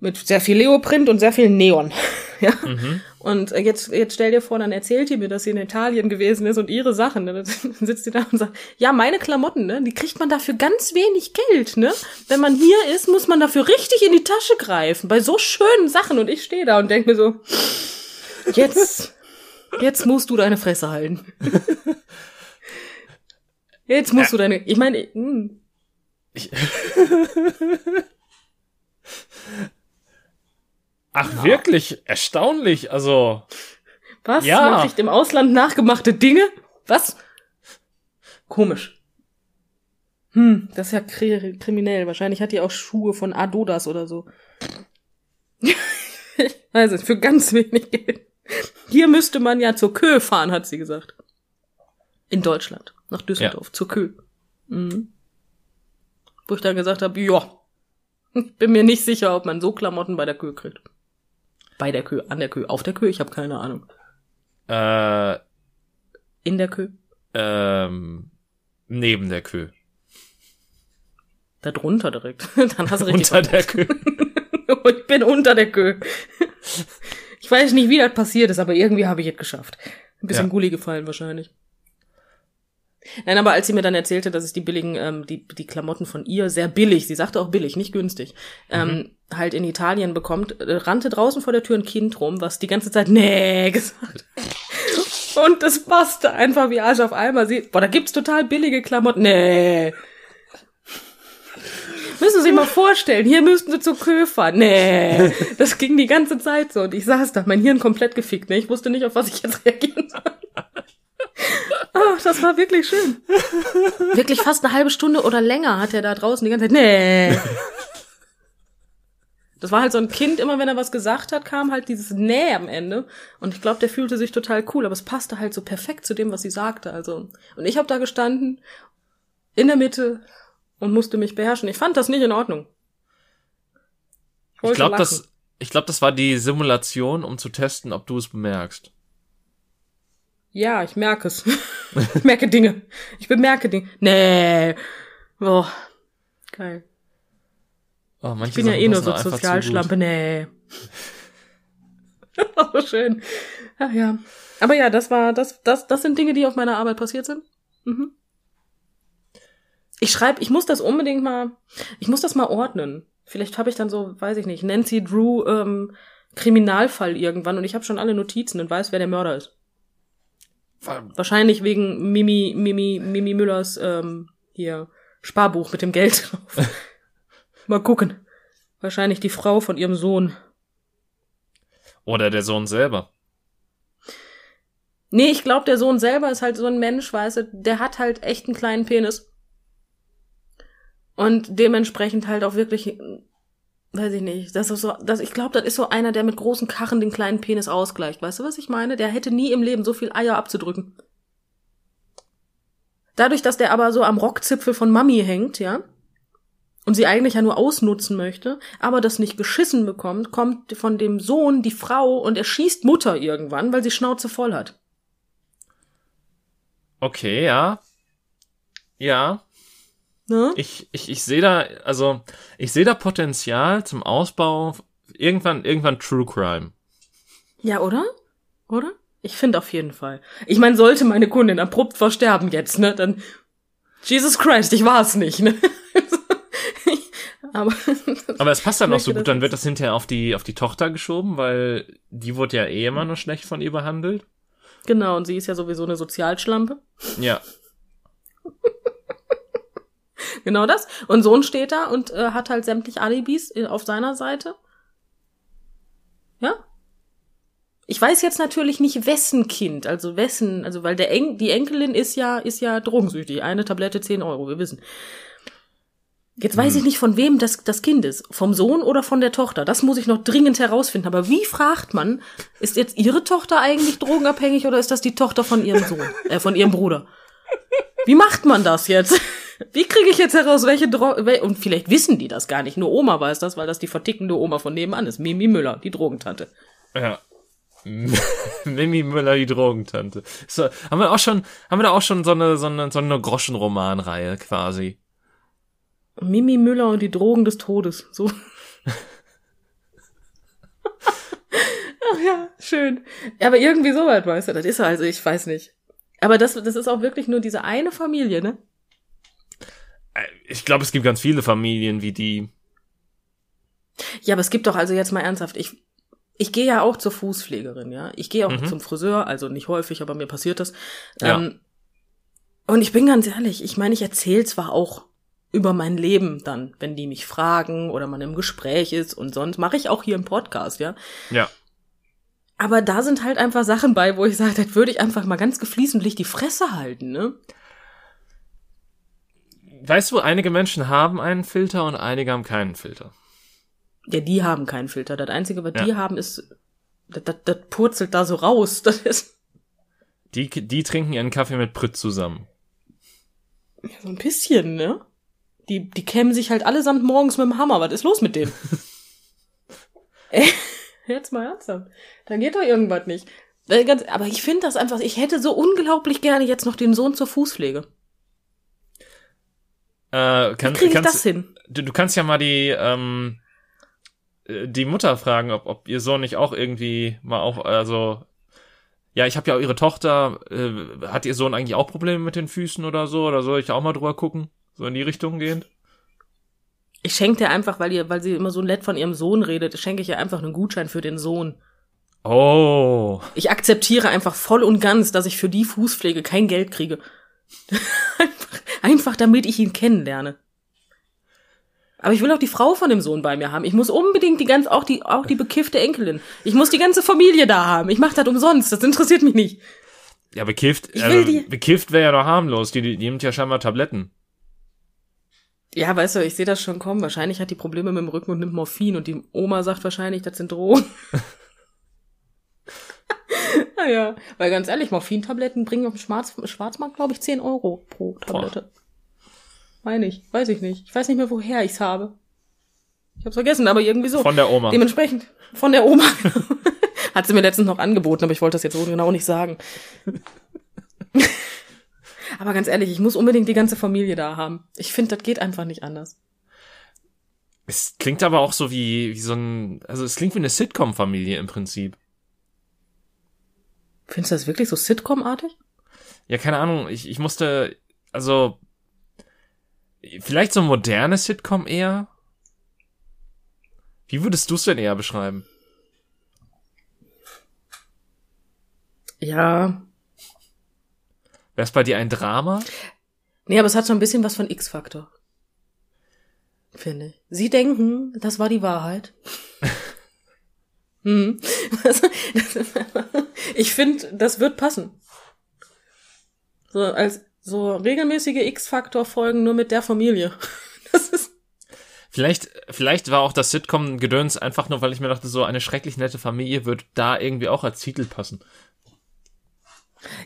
mit sehr viel Leoprint und sehr viel Neon. ja. Mhm. Und jetzt, jetzt stell dir vor, dann erzählt ihr mir, dass sie in Italien gewesen ist und ihre Sachen. Ne? Dann sitzt sie da und sagt, ja, meine Klamotten, ne, die kriegt man dafür ganz wenig Geld, ne? Wenn man hier ist, muss man dafür richtig in die Tasche greifen, bei so schönen Sachen. Und ich stehe da und denk mir so, jetzt, jetzt musst du deine Fresse halten. jetzt musst ja. du deine, ich meine, hm. ich, Ach, ja. wirklich? Erstaunlich. Also. Was? Ja. Wirklich im Ausland nachgemachte Dinge? Was? Komisch. Hm, das ist ja kri kriminell. Wahrscheinlich hat die auch Schuhe von Adodas oder so. ich weiß es, für ganz wenig Geld. Hier müsste man ja zur Kö fahren, hat sie gesagt. In Deutschland. Nach Düsseldorf, ja. zur Kö. Mhm. Wo ich dann gesagt habe, ja, bin mir nicht sicher, ob man so Klamotten bei der Kö kriegt. Bei der Kö, an der Kö, auf der Kö, ich habe keine Ahnung. Äh, In der Kö? Ähm, neben der Kö. Da drunter direkt. Dann hast du richtig. Unter der Kö. ich bin unter der Kö. Ich weiß nicht, wie das passiert ist, aber irgendwie habe ich es geschafft. Ein bisschen Ja. Gulli gefallen wahrscheinlich. Nein, aber als sie mir dann erzählte, dass es die billigen, ähm, die, die Klamotten von ihr sehr billig, sie sagte auch billig, nicht günstig, ähm, halt in Italien bekommt, äh, rannte draußen vor der Tür ein Kind rum, was die ganze Zeit nee gesagt hat. Und das passte einfach wie Arsch auf einmal. Sie, boah, da gibt's total billige Klamotten. Nee. Müssen Sie sich mal vorstellen, hier müssten Sie zu Kö fahren. Nee. Das ging die ganze Zeit so. Und ich saß da, mein Hirn komplett gefickt. Ne? Ich wusste nicht, auf was ich jetzt reagieren soll. Ach, das war wirklich schön. Wirklich fast eine halbe Stunde oder länger hat er da draußen die ganze Zeit, nee. Das war halt so ein Kind, immer wenn er was gesagt hat, kam halt dieses Nee am Ende. Und ich glaube, der fühlte sich total cool, aber es passte halt so perfekt zu dem, was sie sagte. Also, und ich habe da gestanden, in der Mitte und musste mich beherrschen. Ich fand das nicht in Ordnung. Ich wollte glaube, das, ich glaube, das war die Simulation, um zu testen, ob du es bemerkst. Ja, ich merke es. ich merke Dinge. Ich bemerke Dinge. Nee. Boah. Geil. Oh, Ich bin ja eh nur so Sozialschlampe. Nee. so schön. Ach ja. Aber ja, das war, das, das, das sind Dinge, die auf meiner Arbeit passiert sind. Mhm. Ich schreibe, ich muss das unbedingt mal, ich muss das mal ordnen. Vielleicht habe ich dann so, weiß ich nicht, Nancy Drew ähm, Kriminalfall irgendwann und ich habe schon alle Notizen und weiß, wer der Mörder ist. Wahrscheinlich wegen Mimi, Mimi, Mimi Müllers ähm, hier Sparbuch mit dem Geld drauf. Mal gucken. Wahrscheinlich die Frau von ihrem Sohn. Oder der Sohn selber. Nee, ich glaube, der Sohn selber ist halt so ein Mensch, weißt du, der hat halt echt einen kleinen Penis. Und dementsprechend halt auch wirklich, weiß ich nicht, das ist so, das, ich glaube, das ist so einer, der mit großen Kachen den kleinen Penis ausgleicht. Weißt du, was ich meine? Der hätte nie im Leben so viel Eier abzudrücken. Dadurch, dass der aber so am Rockzipfel von Mami hängt, ja, und sie eigentlich ja nur ausnutzen möchte, aber das nicht geschissen bekommt, kommt von dem Sohn die Frau und er schießt Mutter irgendwann, weil sie Schnauze voll hat. Okay, ja. Ja, Ne? ich, ich, ich sehe da, also, ich sehe da Potenzial zum Ausbau, irgendwann, irgendwann True Crime. Ja, oder? Oder? Ich finde auf jeden Fall. Ich meine, sollte meine Kundin abrupt versterben jetzt, ne, dann Jesus Christ, ich war es nicht, ne? aber Aber es passt dann auch so gut, dann wird das hinterher auf die, auf die Tochter geschoben, weil die wurde ja eh immer nur schlecht von ihr behandelt. genau, und sie ist ja sowieso eine Sozialschlampe. Ja. Genau das. Und Sohn steht da und äh, hat halt sämtliche Alibis auf seiner Seite. Ja. Ich weiß jetzt natürlich nicht, wessen Kind, also wessen, also weil der En die Enkelin ist ja, ist ja drogensüchtig. Eine Tablette 10 Euro, wir wissen. Jetzt weiß ich nicht, von wem das, das Kind ist. Vom Sohn oder von der Tochter. Das muss ich noch dringend herausfinden. Aber wie fragt man, ist jetzt ihre Tochter eigentlich drogenabhängig oder ist das die Tochter von ihrem Sohn, äh, von ihrem Bruder? Wie macht man das jetzt? Wie kriege ich jetzt heraus, welche Dro wel und vielleicht wissen die das gar nicht. Nur Oma weiß das, weil das die vertickende Oma von nebenan ist. Mimi Müller, die Drogentante. Ja. Mimi Müller, die Drogentante. So, haben wir auch schon, haben wir da auch schon so eine, so eine, so eine Groschenromanreihe quasi. Mimi Müller und die Drogen des Todes. So. Ach ja, schön. Aber irgendwie so weit, weißt du, das ist er also, ich weiß nicht. Aber das, das ist auch wirklich nur diese eine Familie, ne? Äh, Ich glaube, es gibt ganz viele Familien wie die. Ja, aber es gibt doch also jetzt mal ernsthaft, ich, ich gehe ja auch zur Fußpflegerin, ja. Ich gehe auch Mhm. zum Friseur, also nicht häufig, aber mir passiert das. Ja. Ähm, und ich bin ganz ehrlich, ich meine, ich erzähle zwar auch über mein Leben dann, wenn die mich fragen oder man im Gespräch ist und sonst mache ich auch hier im Podcast, ja. Ja. Aber da sind halt einfach Sachen bei, wo ich sage, das würde ich einfach mal ganz geflissentlich die Fresse halten, ne? Weißt du, einige Menschen haben einen Filter und einige haben keinen Filter. Ja, die haben keinen Filter. Das Einzige, was Ja. die haben, ist, das, das, das purzelt da so raus. Das ist Die, die trinken ihren Kaffee mit Pritt zusammen. ja, so ein bisschen, ne? Die, die kämmen sich halt allesamt morgens mit dem Hammer. Was ist los mit denen? Ey, jetzt mal ernsthaft. Da geht doch irgendwas nicht. Aber ich finde das einfach, ich hätte so unglaublich gerne jetzt noch den Sohn zur Fußpflege. Äh, kann, Wie krieg ich kannst, das hin? Du, du kannst ja mal die, ähm, äh, die Mutter fragen, ob, ob ihr Sohn nicht auch irgendwie mal auch, also, ja, ich habe ja auch ihre Tochter, äh, hat ihr Sohn eigentlich auch Probleme mit den Füßen oder so? Oder soll ich auch mal drüber gucken? So in die Richtung gehend? Ich schenke dir einfach, weil ihr, weil sie immer so nett von ihrem Sohn redet, schenke ich ihr einfach einen Gutschein für den Sohn. Oh. Ich akzeptiere einfach voll und ganz, dass ich für die Fußpflege kein Geld kriege. einfach, damit ich ihn kennenlerne. Aber ich will auch die Frau von dem Sohn bei mir haben. Ich muss unbedingt die ganz, auch die, auch die bekiffte Enkelin. Ich muss die ganze Familie da haben. Ich mach das umsonst. Das interessiert mich nicht. Ja, bekifft, Ich will äh, bekifft wäre ja noch harmlos. Die, die, die nimmt ja scheinbar Tabletten. Ja, weißt du, ich sehe das schon kommen. Wahrscheinlich hat die Probleme mit dem Rücken und nimmt Morphin und die Oma sagt wahrscheinlich, das sind Drogen. naja, weil ganz ehrlich, Morphintabletten bringen auf dem Schwarz Schwarzmarkt, glaube ich, 10 Euro pro Tablette. Meine ich, weiß ich nicht. Ich weiß nicht mehr, woher ich's habe. Ich hab's vergessen, aber irgendwie so. Von der Oma. Dementsprechend, von der Oma. Hat sie mir letztens noch angeboten, aber ich wollte das jetzt so genau nicht sagen. aber ganz ehrlich, ich muss unbedingt die ganze Familie da haben. Ich finde, das geht einfach nicht anders. Es klingt aber auch so wie, wie so ein, also es klingt wie eine Sitcom-Familie im Prinzip. Findest du das wirklich so Sitcom-artig? Ja, keine Ahnung, ich, ich musste, also, vielleicht so ein modernes Sitcom eher? Wie würdest du es denn eher beschreiben? Ja. Wäre es bei dir ein Drama? Nee, aber es hat schon ein bisschen was von X-Faktor. Finde ich. Sie denken, das war die Wahrheit. hm. Also, einfach- ich finde, das wird passen. So als so regelmäßige X-Faktor-Folgen nur mit der Familie. Das ist Vielleicht, vielleicht war auch das Sitcom-Gedöns einfach nur, weil ich mir dachte, so eine schrecklich nette Familie wird da irgendwie auch als Titel passen.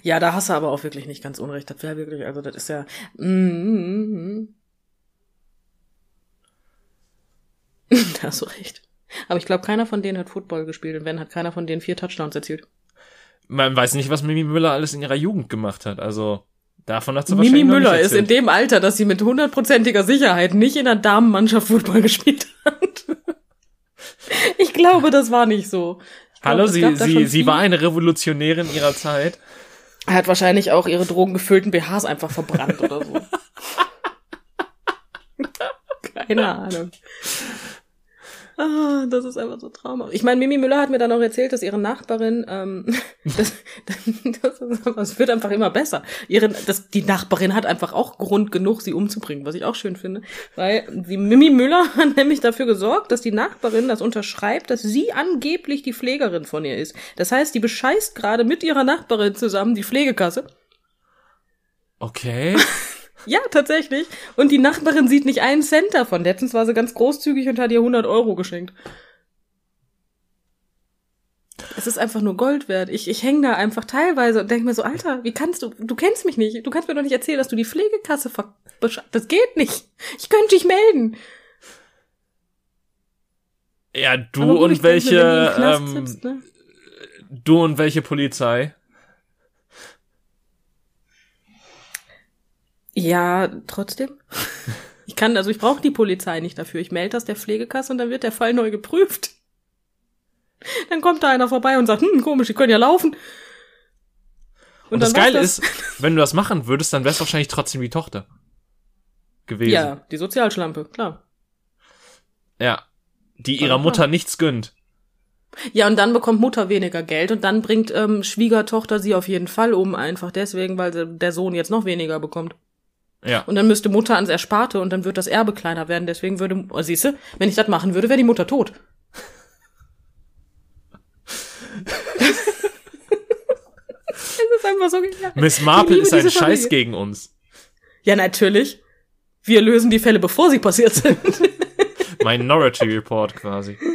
Ja, da hast du aber auch wirklich nicht ganz unrecht. Das wäre wirklich, also das ist ja. Mm, mm, mm. da hast du recht. Aber ich glaube, keiner von denen hat Football gespielt und wenn, hat keiner von denen vier Touchdowns erzielt. Man weiß nicht, was Mimi Müller alles in ihrer Jugend gemacht hat. Also davon hat sie Mimi wahrscheinlich noch Müller ist in dem Alter, dass sie mit hundertprozentiger Sicherheit nicht in der Damenmannschaft Football gespielt hat. ich glaube, das war nicht so. Glaub, Hallo, sie, sie, sie war eine Revolutionärin ihrer Zeit. Er hat wahrscheinlich auch ihre drogengefüllten BHs einfach verbrannt oder so. Keine Ahnung. Ah, das ist einfach so traumhaft. Ich meine, Mimi Müller hat mir dann auch erzählt, dass ihre Nachbarin, ähm, das, das, es wird einfach immer besser. Ihre, das, die Nachbarin hat einfach auch Grund genug, sie umzubringen, was ich auch schön finde. Weil die Mimi Müller hat nämlich dafür gesorgt, dass die Nachbarin das unterschreibt, dass sie angeblich die Pflegerin von ihr ist. Das heißt, die bescheißt gerade mit ihrer Nachbarin zusammen die Pflegekasse. Okay. Ja, tatsächlich. Und die Nachbarin sieht nicht einen Cent davon. Letztens war sie ganz großzügig und hat ihr 100 Euro geschenkt. Es ist einfach nur Gold wert. Ich, ich hänge da einfach teilweise und denke mir so, Alter, wie kannst du, du kennst mich nicht. Du kannst mir doch nicht erzählen, dass du die Pflegekasse ver... Das geht nicht. Ich könnte dich melden. Ja, du gut, und mir, welche, Knast ähm, ne? du und welche Polizei? Ja, trotzdem. Ich kann, also ich brauche die Polizei nicht dafür. Ich melde das der Pflegekasse und dann wird der Fall neu geprüft. Dann kommt da einer vorbei und sagt, hm, komisch, die können ja laufen. Und, das dann war's Geile ist, wenn du das machen würdest, dann wär's wahrscheinlich trotzdem die Tochter gewesen. Ja, die Sozialschlampe, klar. Ja. Die ihrer Mutter nichts gönnt. Ja, und dann bekommt Mutter weniger Geld und dann bringt ähm, Schwiegertochter sie auf jeden Fall um, einfach deswegen, weil der Sohn jetzt noch weniger bekommt. Ja. Und dann müsste Mutter ans Ersparte und dann wird das Erbe kleiner werden. Deswegen würde, oh, siehste, wenn ich das machen würde, wäre die Mutter tot. Es ist einfach so genial. Miss Marple ist ein Scheiß Familie. gegen uns. Ja, natürlich. Wir lösen die Fälle, bevor sie passiert sind. Minority Report quasi.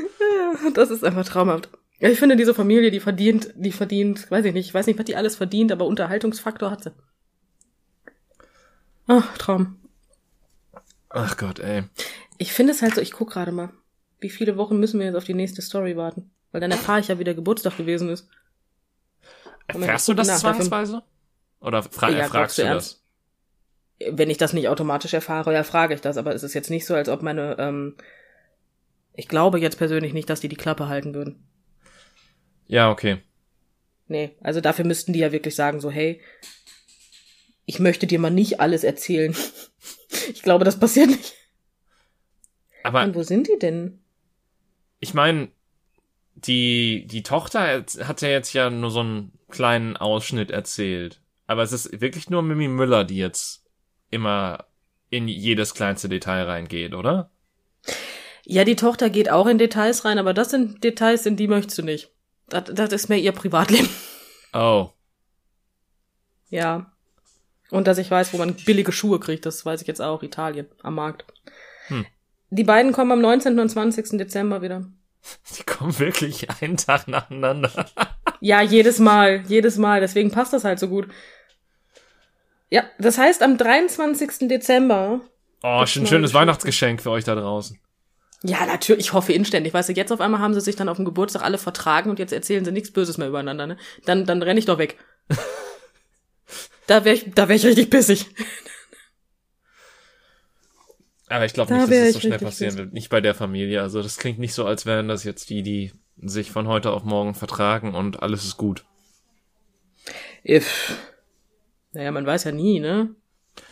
Das ist einfach traumhaft. Ich finde, diese Familie, die verdient, die verdient, weiß ich nicht, ich weiß nicht, was die alles verdient, aber Unterhaltungsfaktor hat sie. Ach, Traum. Ach Gott, ey. Ich finde es halt so, ich guck gerade mal, wie viele Wochen müssen wir jetzt auf die nächste Story warten? Weil dann erfahre ich ja, wie der Geburtstag gewesen ist. Erfährst du das nach, zwangsweise? Oder fra ja, fragst du, du das? Wenn ich das nicht automatisch erfahre, ja, frage ich das. Aber es ist jetzt nicht so, als ob meine, ähm, ich glaube jetzt persönlich nicht, dass die die Klappe halten würden. Ja, okay. Nee, also dafür müssten die ja wirklich sagen, so, hey, ich möchte dir mal nicht alles erzählen. ich glaube, das passiert nicht. Aber. Und wo sind die denn? Ich meine, die, die Tochter hat ja jetzt ja nur so einen kleinen Ausschnitt erzählt. Aber es ist wirklich nur Mimi Müller, die jetzt immer in jedes kleinste Detail reingeht, oder? Ja, die Tochter geht auch in Details rein, aber das sind Details, in die möchtest du nicht. Das, das ist mehr ihr Privatleben. Oh. Ja. Und dass ich weiß, wo man billige Schuhe kriegt, das weiß ich jetzt auch. Italien, am Markt. Hm. Die beiden kommen am 19. und 20. Dezember wieder. Die kommen wirklich einen Tag nacheinander. ja, jedes Mal, jedes Mal. Deswegen passt das halt so gut. Ja, das heißt, am 23. Dezember. Oh, schon ein schönes Weihnachtsgeschenk für euch da draußen. Ja, natürlich, ich hoffe inständig. Weißt du, jetzt auf einmal haben sie sich dann auf dem Geburtstag alle vertragen und jetzt erzählen sie nichts Böses mehr übereinander, ne? Dann, dann renn ich doch weg. da wäre ich, da wär ich richtig pissig. Aber ich glaube nicht, dass das so schnell passieren wird. Nicht bei der Familie. Also das klingt nicht so, als wären das jetzt die, die sich von heute auf morgen vertragen und alles ist gut. If. Naja, man weiß ja nie, ne?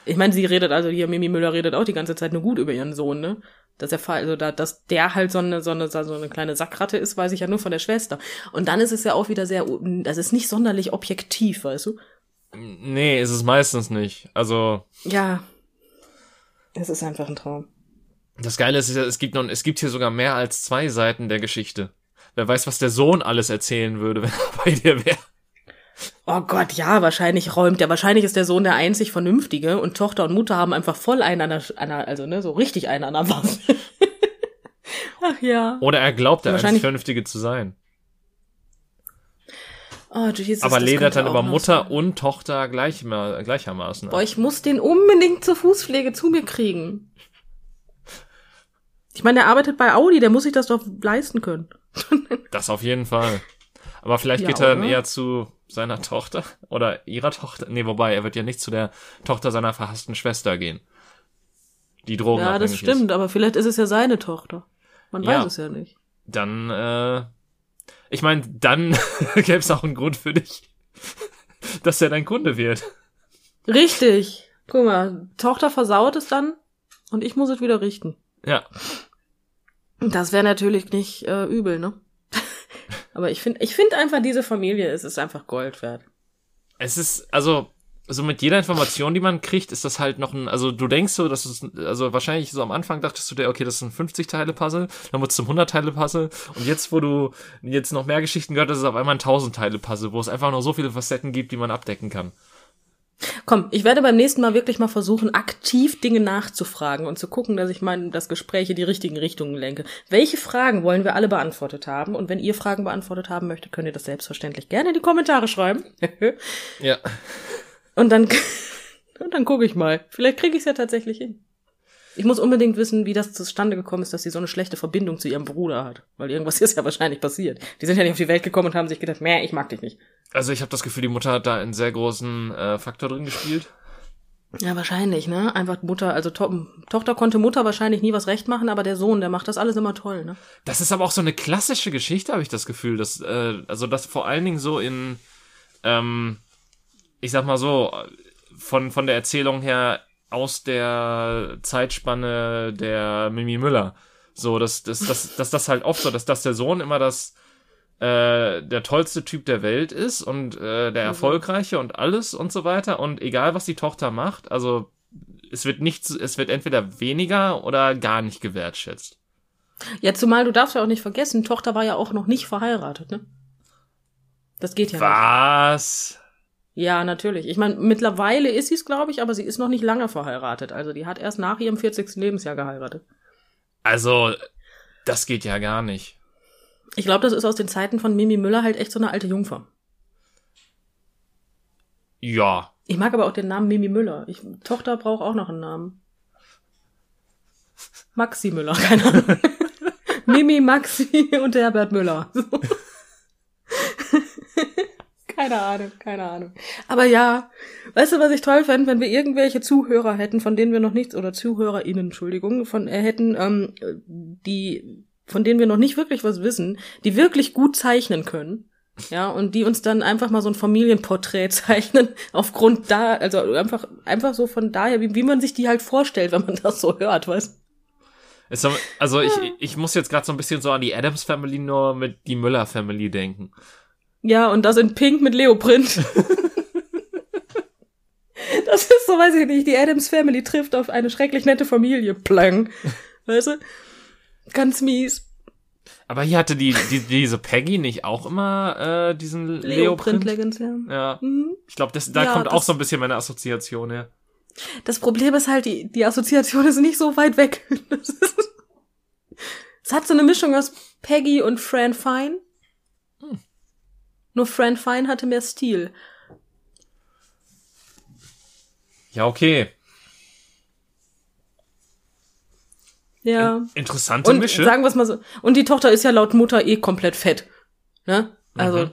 Ich meine, sie redet, also hier, Mimi Müller redet auch die ganze Zeit nur gut über ihren Sohn, ne? Dass er, also da, dass der halt so eine, so eine, so eine kleine Sackratte ist, weiß ich ja nur von der Schwester. Und dann ist es ja auch wieder sehr, das ist nicht sonderlich objektiv, weißt du? Nee, ist es meistens nicht. Also. Ja, es ist einfach ein Traum. Das Geile ist, es gibt noch, es gibt hier sogar mehr als zwei Seiten der Geschichte. Wer weiß, was der Sohn alles erzählen würde, wenn er bei dir wäre. Oh Gott, ja, wahrscheinlich räumt er. Wahrscheinlich ist der Sohn der einzig Vernünftige und Tochter und Mutter haben einfach voll einen an der, also ne, so richtig einen an der Waffe. Ach ja. Oder er glaubt, der einzig Vernünftige zu sein. Oh, Jesus, Aber ledert dann über Mutter sein. und Tochter gleich, gleichermaßen. Boah, ich muss den unbedingt zur Fußpflege zu mir kriegen. Ich meine, der arbeitet bei Audi, der muss sich das doch leisten können. das auf jeden Fall. Aber vielleicht ja, geht er dann eher zu seiner Tochter oder ihrer Tochter. Nee, wobei, er wird ja nicht zu der Tochter seiner verhassten Schwester gehen. Die Drogen Ja, das stimmt, ist. aber vielleicht ist es ja seine Tochter. Man ja, weiß es ja nicht. Dann äh, ich meine, dann gäbe es auch einen Grund für dich, dass er dein Kunde wird. Richtig. Guck mal, Tochter versaut es dann und ich muss es wieder richten. Ja. Das wäre natürlich nicht äh, übel, ne? Aber ich finde, ich finde einfach diese Familie, es ist einfach Gold wert. Es ist, also, so mit jeder Information, die man kriegt, ist das halt noch ein, also du denkst so, dass es, also wahrscheinlich so am Anfang dachtest du dir, okay, das ist ein 50-Teile-Puzzle, dann wird es zum 100-Teile-Puzzle und jetzt, wo du jetzt noch mehr Geschichten gehört, ist es auf einmal ein 1000-Teile-Puzzle, wo es einfach noch so viele Facetten gibt, die man abdecken kann. Komm, ich werde beim nächsten Mal wirklich mal versuchen, aktiv Dinge nachzufragen und zu gucken, dass ich mein, das Gespräch in die richtigen Richtungen lenke. Welche Fragen wollen wir alle beantwortet haben? Und wenn ihr Fragen beantwortet haben möchtet, könnt ihr das selbstverständlich gerne in die Kommentare schreiben. ja. Und dann, und dann gucke ich mal. Vielleicht kriege ich es ja tatsächlich hin. Ich muss unbedingt wissen, wie das zustande gekommen ist, dass sie so eine schlechte Verbindung zu ihrem Bruder hat. Weil irgendwas ist ja wahrscheinlich passiert. Die sind ja nicht auf die Welt gekommen und haben sich gedacht, mehr, ich mag dich nicht. Also ich habe das Gefühl, die Mutter hat da einen sehr großen äh, Faktor drin gespielt. Ja, wahrscheinlich, ne? Einfach Mutter, also to Tochter konnte Mutter wahrscheinlich nie was recht machen, aber der Sohn, der macht das alles immer toll, ne? Das ist aber auch so eine klassische Geschichte, habe ich das Gefühl, dass äh, also das vor allen Dingen so in ähm, ich sag mal so, von, von der Erzählung her aus der Zeitspanne der Mimi Müller. So, dass, dass, dass, dass das halt oft so, dass, dass der Sohn immer das, äh, der tollste Typ der Welt ist und äh, der mhm. erfolgreiche und alles und so weiter. Und egal, was die Tochter macht, also es wird nicht, es wird entweder weniger oder gar nicht gewertschätzt. Ja, zumal du darfst ja auch nicht vergessen, Tochter war ja auch noch nicht verheiratet, ne? Das geht ja Was? nicht. Was? Ja, natürlich. Ich meine, mittlerweile ist sie es, glaube ich, aber sie ist noch nicht lange verheiratet. Also die hat erst nach ihrem 40. Lebensjahr geheiratet. Also, das geht ja gar nicht. Ich glaube, das ist aus den Zeiten von Mimi Müller halt echt so eine alte Jungfer. Ja. Ich mag aber auch den Namen Mimi Müller. Ich, Tochter braucht auch noch einen Namen. Maxi Müller, keine Ahnung. Mimi, Maxi und Herbert Müller. So. Keine Ahnung, keine Ahnung. Aber ja, weißt du, was ich toll fände, wenn wir irgendwelche Zuhörer hätten, von denen wir noch nichts, oder ZuhörerInnen, Entschuldigung, von äh, hätten, ähm, die, von denen wir noch nicht wirklich was wissen, die wirklich gut zeichnen können. Ja, und die uns dann einfach mal so ein Familienporträt zeichnen, aufgrund da, also einfach, einfach so von daher, wie, wie man sich die halt vorstellt, wenn man das so hört, weißt du? Also ich, ich muss jetzt gerade so ein bisschen so an die Adams Family nur mit die Müller Family denken. Ja, und das in Pink mit Leoprint. das ist so, weiß ich nicht, die Adams Family trifft auf eine schrecklich nette Familie. Plang. Weißt du? Ganz mies. Aber hier hatte die, die diese Peggy nicht auch immer äh, diesen Leoprint Legends, ja. Ja. Mhm. Ich glaube, da ja, kommt auch so ein bisschen meine Assoziation her. Das Problem ist halt, die, die Assoziation ist nicht so weit weg. es hat so eine Mischung aus Peggy und Fran Fine. Nur Fran Fine hatte mehr Stil. Ja, okay. Ja. Interessante und Mische. Sagen wir es mal so. Und die Tochter ist ja laut Mutter eh komplett fett. Ne? Also mhm.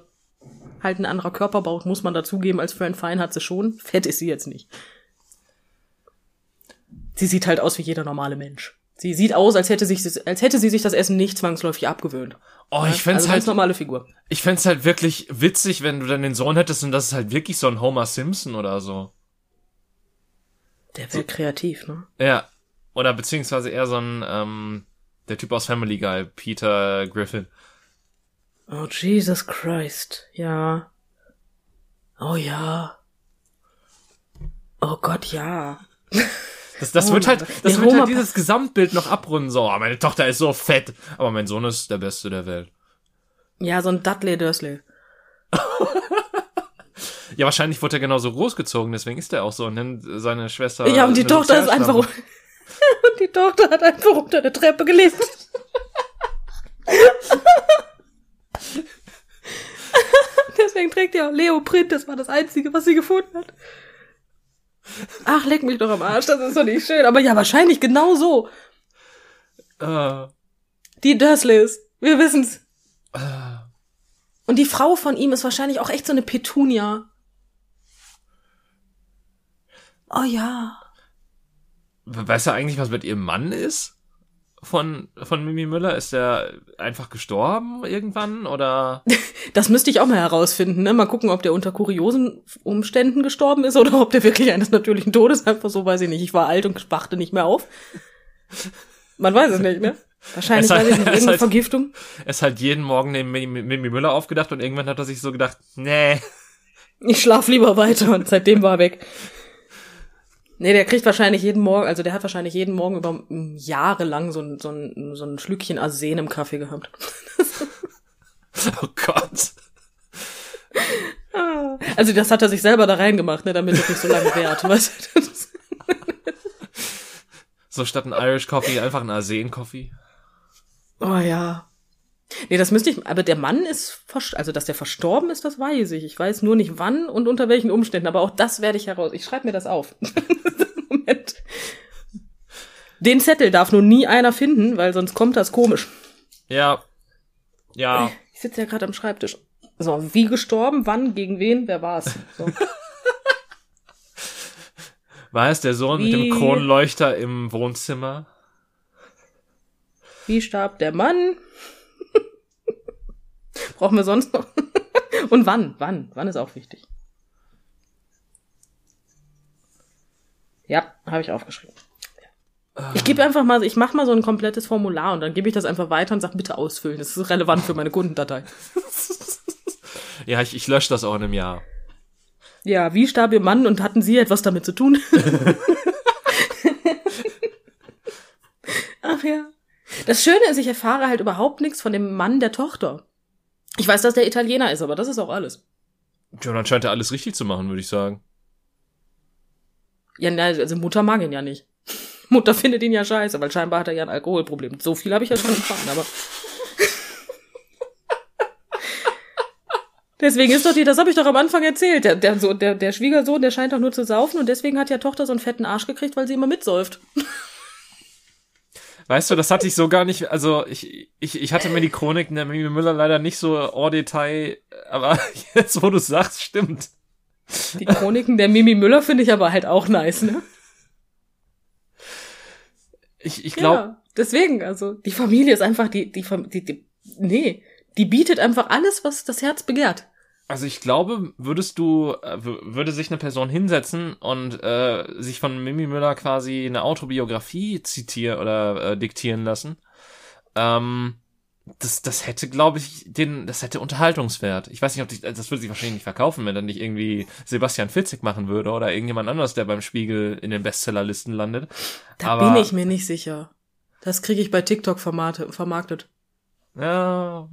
halt ein anderer Körperbau muss man dazugeben. Als Fran Fine hat sie schon. Fett ist sie jetzt nicht. Sie sieht halt aus wie jeder normale Mensch. Sie sieht aus, als hätte, sich, als hätte sie sich das Essen nicht zwangsläufig abgewöhnt. Oh, ich fände also halt normale Figur. Ich fände halt wirklich witzig, wenn du dann den Sohn hättest und das ist halt wirklich so ein Homer Simpson oder so. Der wäre so. kreativ, ne? Ja, oder beziehungsweise eher so ein, ähm, der Typ aus Family Guy, Peter Griffin. Oh, Jesus Christ. Ja. Oh ja. Oh Gott, ja. Das, das oh, wird halt, das wird halt dieses Gesamtbild noch abrunden. So, oh, meine Tochter ist so fett, aber mein Sohn ist der Beste der Welt. Ja, so ein Dudley Dursley. ja, wahrscheinlich wurde er genauso großgezogen, deswegen ist er auch so und nennt seine Schwester. Ja, und die Tochter ist einfach, Und die Tochter hat einfach unter der Treppe gelebt. Deswegen trägt die auch Leoprint, das war das Einzige, was sie gefunden hat. Ach, leck mich doch am Arsch, das ist doch nicht schön. Aber ja, wahrscheinlich genau so. Uh. Die Dursleys, wir wissen's. Uh. Und die Frau von ihm ist wahrscheinlich auch echt so eine Petunia. Oh ja. Weiß er eigentlich, was mit ihrem Mann ist? Von, von Mimi Müller? Ist der einfach gestorben irgendwann oder? Das müsste ich auch mal herausfinden, ne? Mal gucken, ob der unter kuriosen Umständen gestorben ist oder ob der wirklich eines natürlichen Todes einfach so, weiß ich nicht. Ich war alt und wachte nicht mehr auf. Man weiß es nicht, ne? Wahrscheinlich halt, weiß ich nicht, irgendeine halt, Vergiftung. Er ist halt jeden Morgen neben Mimi Müller aufgedacht und irgendwann hat er sich so gedacht, nee. Ich schlaf lieber weiter und seitdem war er weg. Nee, der kriegt wahrscheinlich jeden Morgen, also der hat wahrscheinlich jeden Morgen über Jahre lang so ein, so ein, so ein Schlückchen Arsen im Kaffee gehabt. oh Gott. Ah. Also das hat er sich selber da reingemacht, ne, damit es nicht so lange währt. Weißt du? so statt ein Irish Coffee einfach ein Arsen Coffee. Oh ja. Nee, das müsste ich, aber der Mann ist, also dass der verstorben ist, das weiß ich. Ich weiß nur nicht wann und unter welchen Umständen, aber auch das werde ich heraus. Ich schreibe mir das auf. Moment. Den Zettel darf nur nie einer finden, weil sonst kommt das komisch. Ja. Ja. Ich sitze ja gerade am Schreibtisch. So, wie gestorben, wann, gegen wen, wer war's? So. War es der Sohn wie, mit dem Kronleuchter im Wohnzimmer? Wie starb der Mann? Brauchen wir sonst noch? Und wann? Wann? Wann ist auch wichtig. Ja, habe ich aufgeschrieben. Ich gebe einfach mal, ich mache mal so ein komplettes Formular und dann gebe ich das einfach weiter und sage, bitte ausfüllen. Das ist relevant für meine Kundendatei. ja, ich, ich lösche das auch in einem Jahr. Ja, wie starb Ihr Mann und hatten Sie etwas damit zu tun? Ach ja. Das Schöne ist, ich erfahre halt überhaupt nichts von dem Mann der Tochter. Ich weiß, dass der Italiener ist, aber das ist auch alles. Ja, dann scheint er alles richtig zu machen, würde ich sagen. Ja, also Mutter mag ihn ja nicht. Mutter findet ihn ja scheiße, weil scheinbar hat er ja ein Alkoholproblem. So viel habe ich ja schon erfahren, aber. Deswegen ist doch die, das habe ich doch am Anfang erzählt. Der, der, so, der, der Schwiegersohn, der scheint doch nur zu saufen und deswegen hat ja Tochter so einen fetten Arsch gekriegt, weil sie immer mitsäuft. Weißt du, das hatte ich so gar nicht, also ich, ich, ich hatte mir die Chroniken der Mimi Müller leider nicht so en Detail aber jetzt, wo du sagst, stimmt. Die Chroniken der Mimi Müller finde ich aber halt auch nice, ne? Ich, ich glaube. Ja, deswegen, also, die Familie ist einfach die, die, die, die, nee, die bietet einfach alles, was das Herz begehrt. Also ich glaube, würdest du, äh, würde sich eine Person hinsetzen und äh, sich von Mimi Müller quasi eine Autobiografie zitieren oder äh, diktieren lassen, ähm, das, das hätte, glaube ich, den, das hätte Unterhaltungswert. Ich weiß nicht, ob die, das würde sich wahrscheinlich nicht verkaufen, wenn dann nicht irgendwie Sebastian Fitzig machen würde oder irgendjemand anderes, der beim Spiegel in den Bestsellerlisten landet. Da Aber, bin ich mir nicht sicher. Das kriege ich bei TikTok vermarktet. Ja,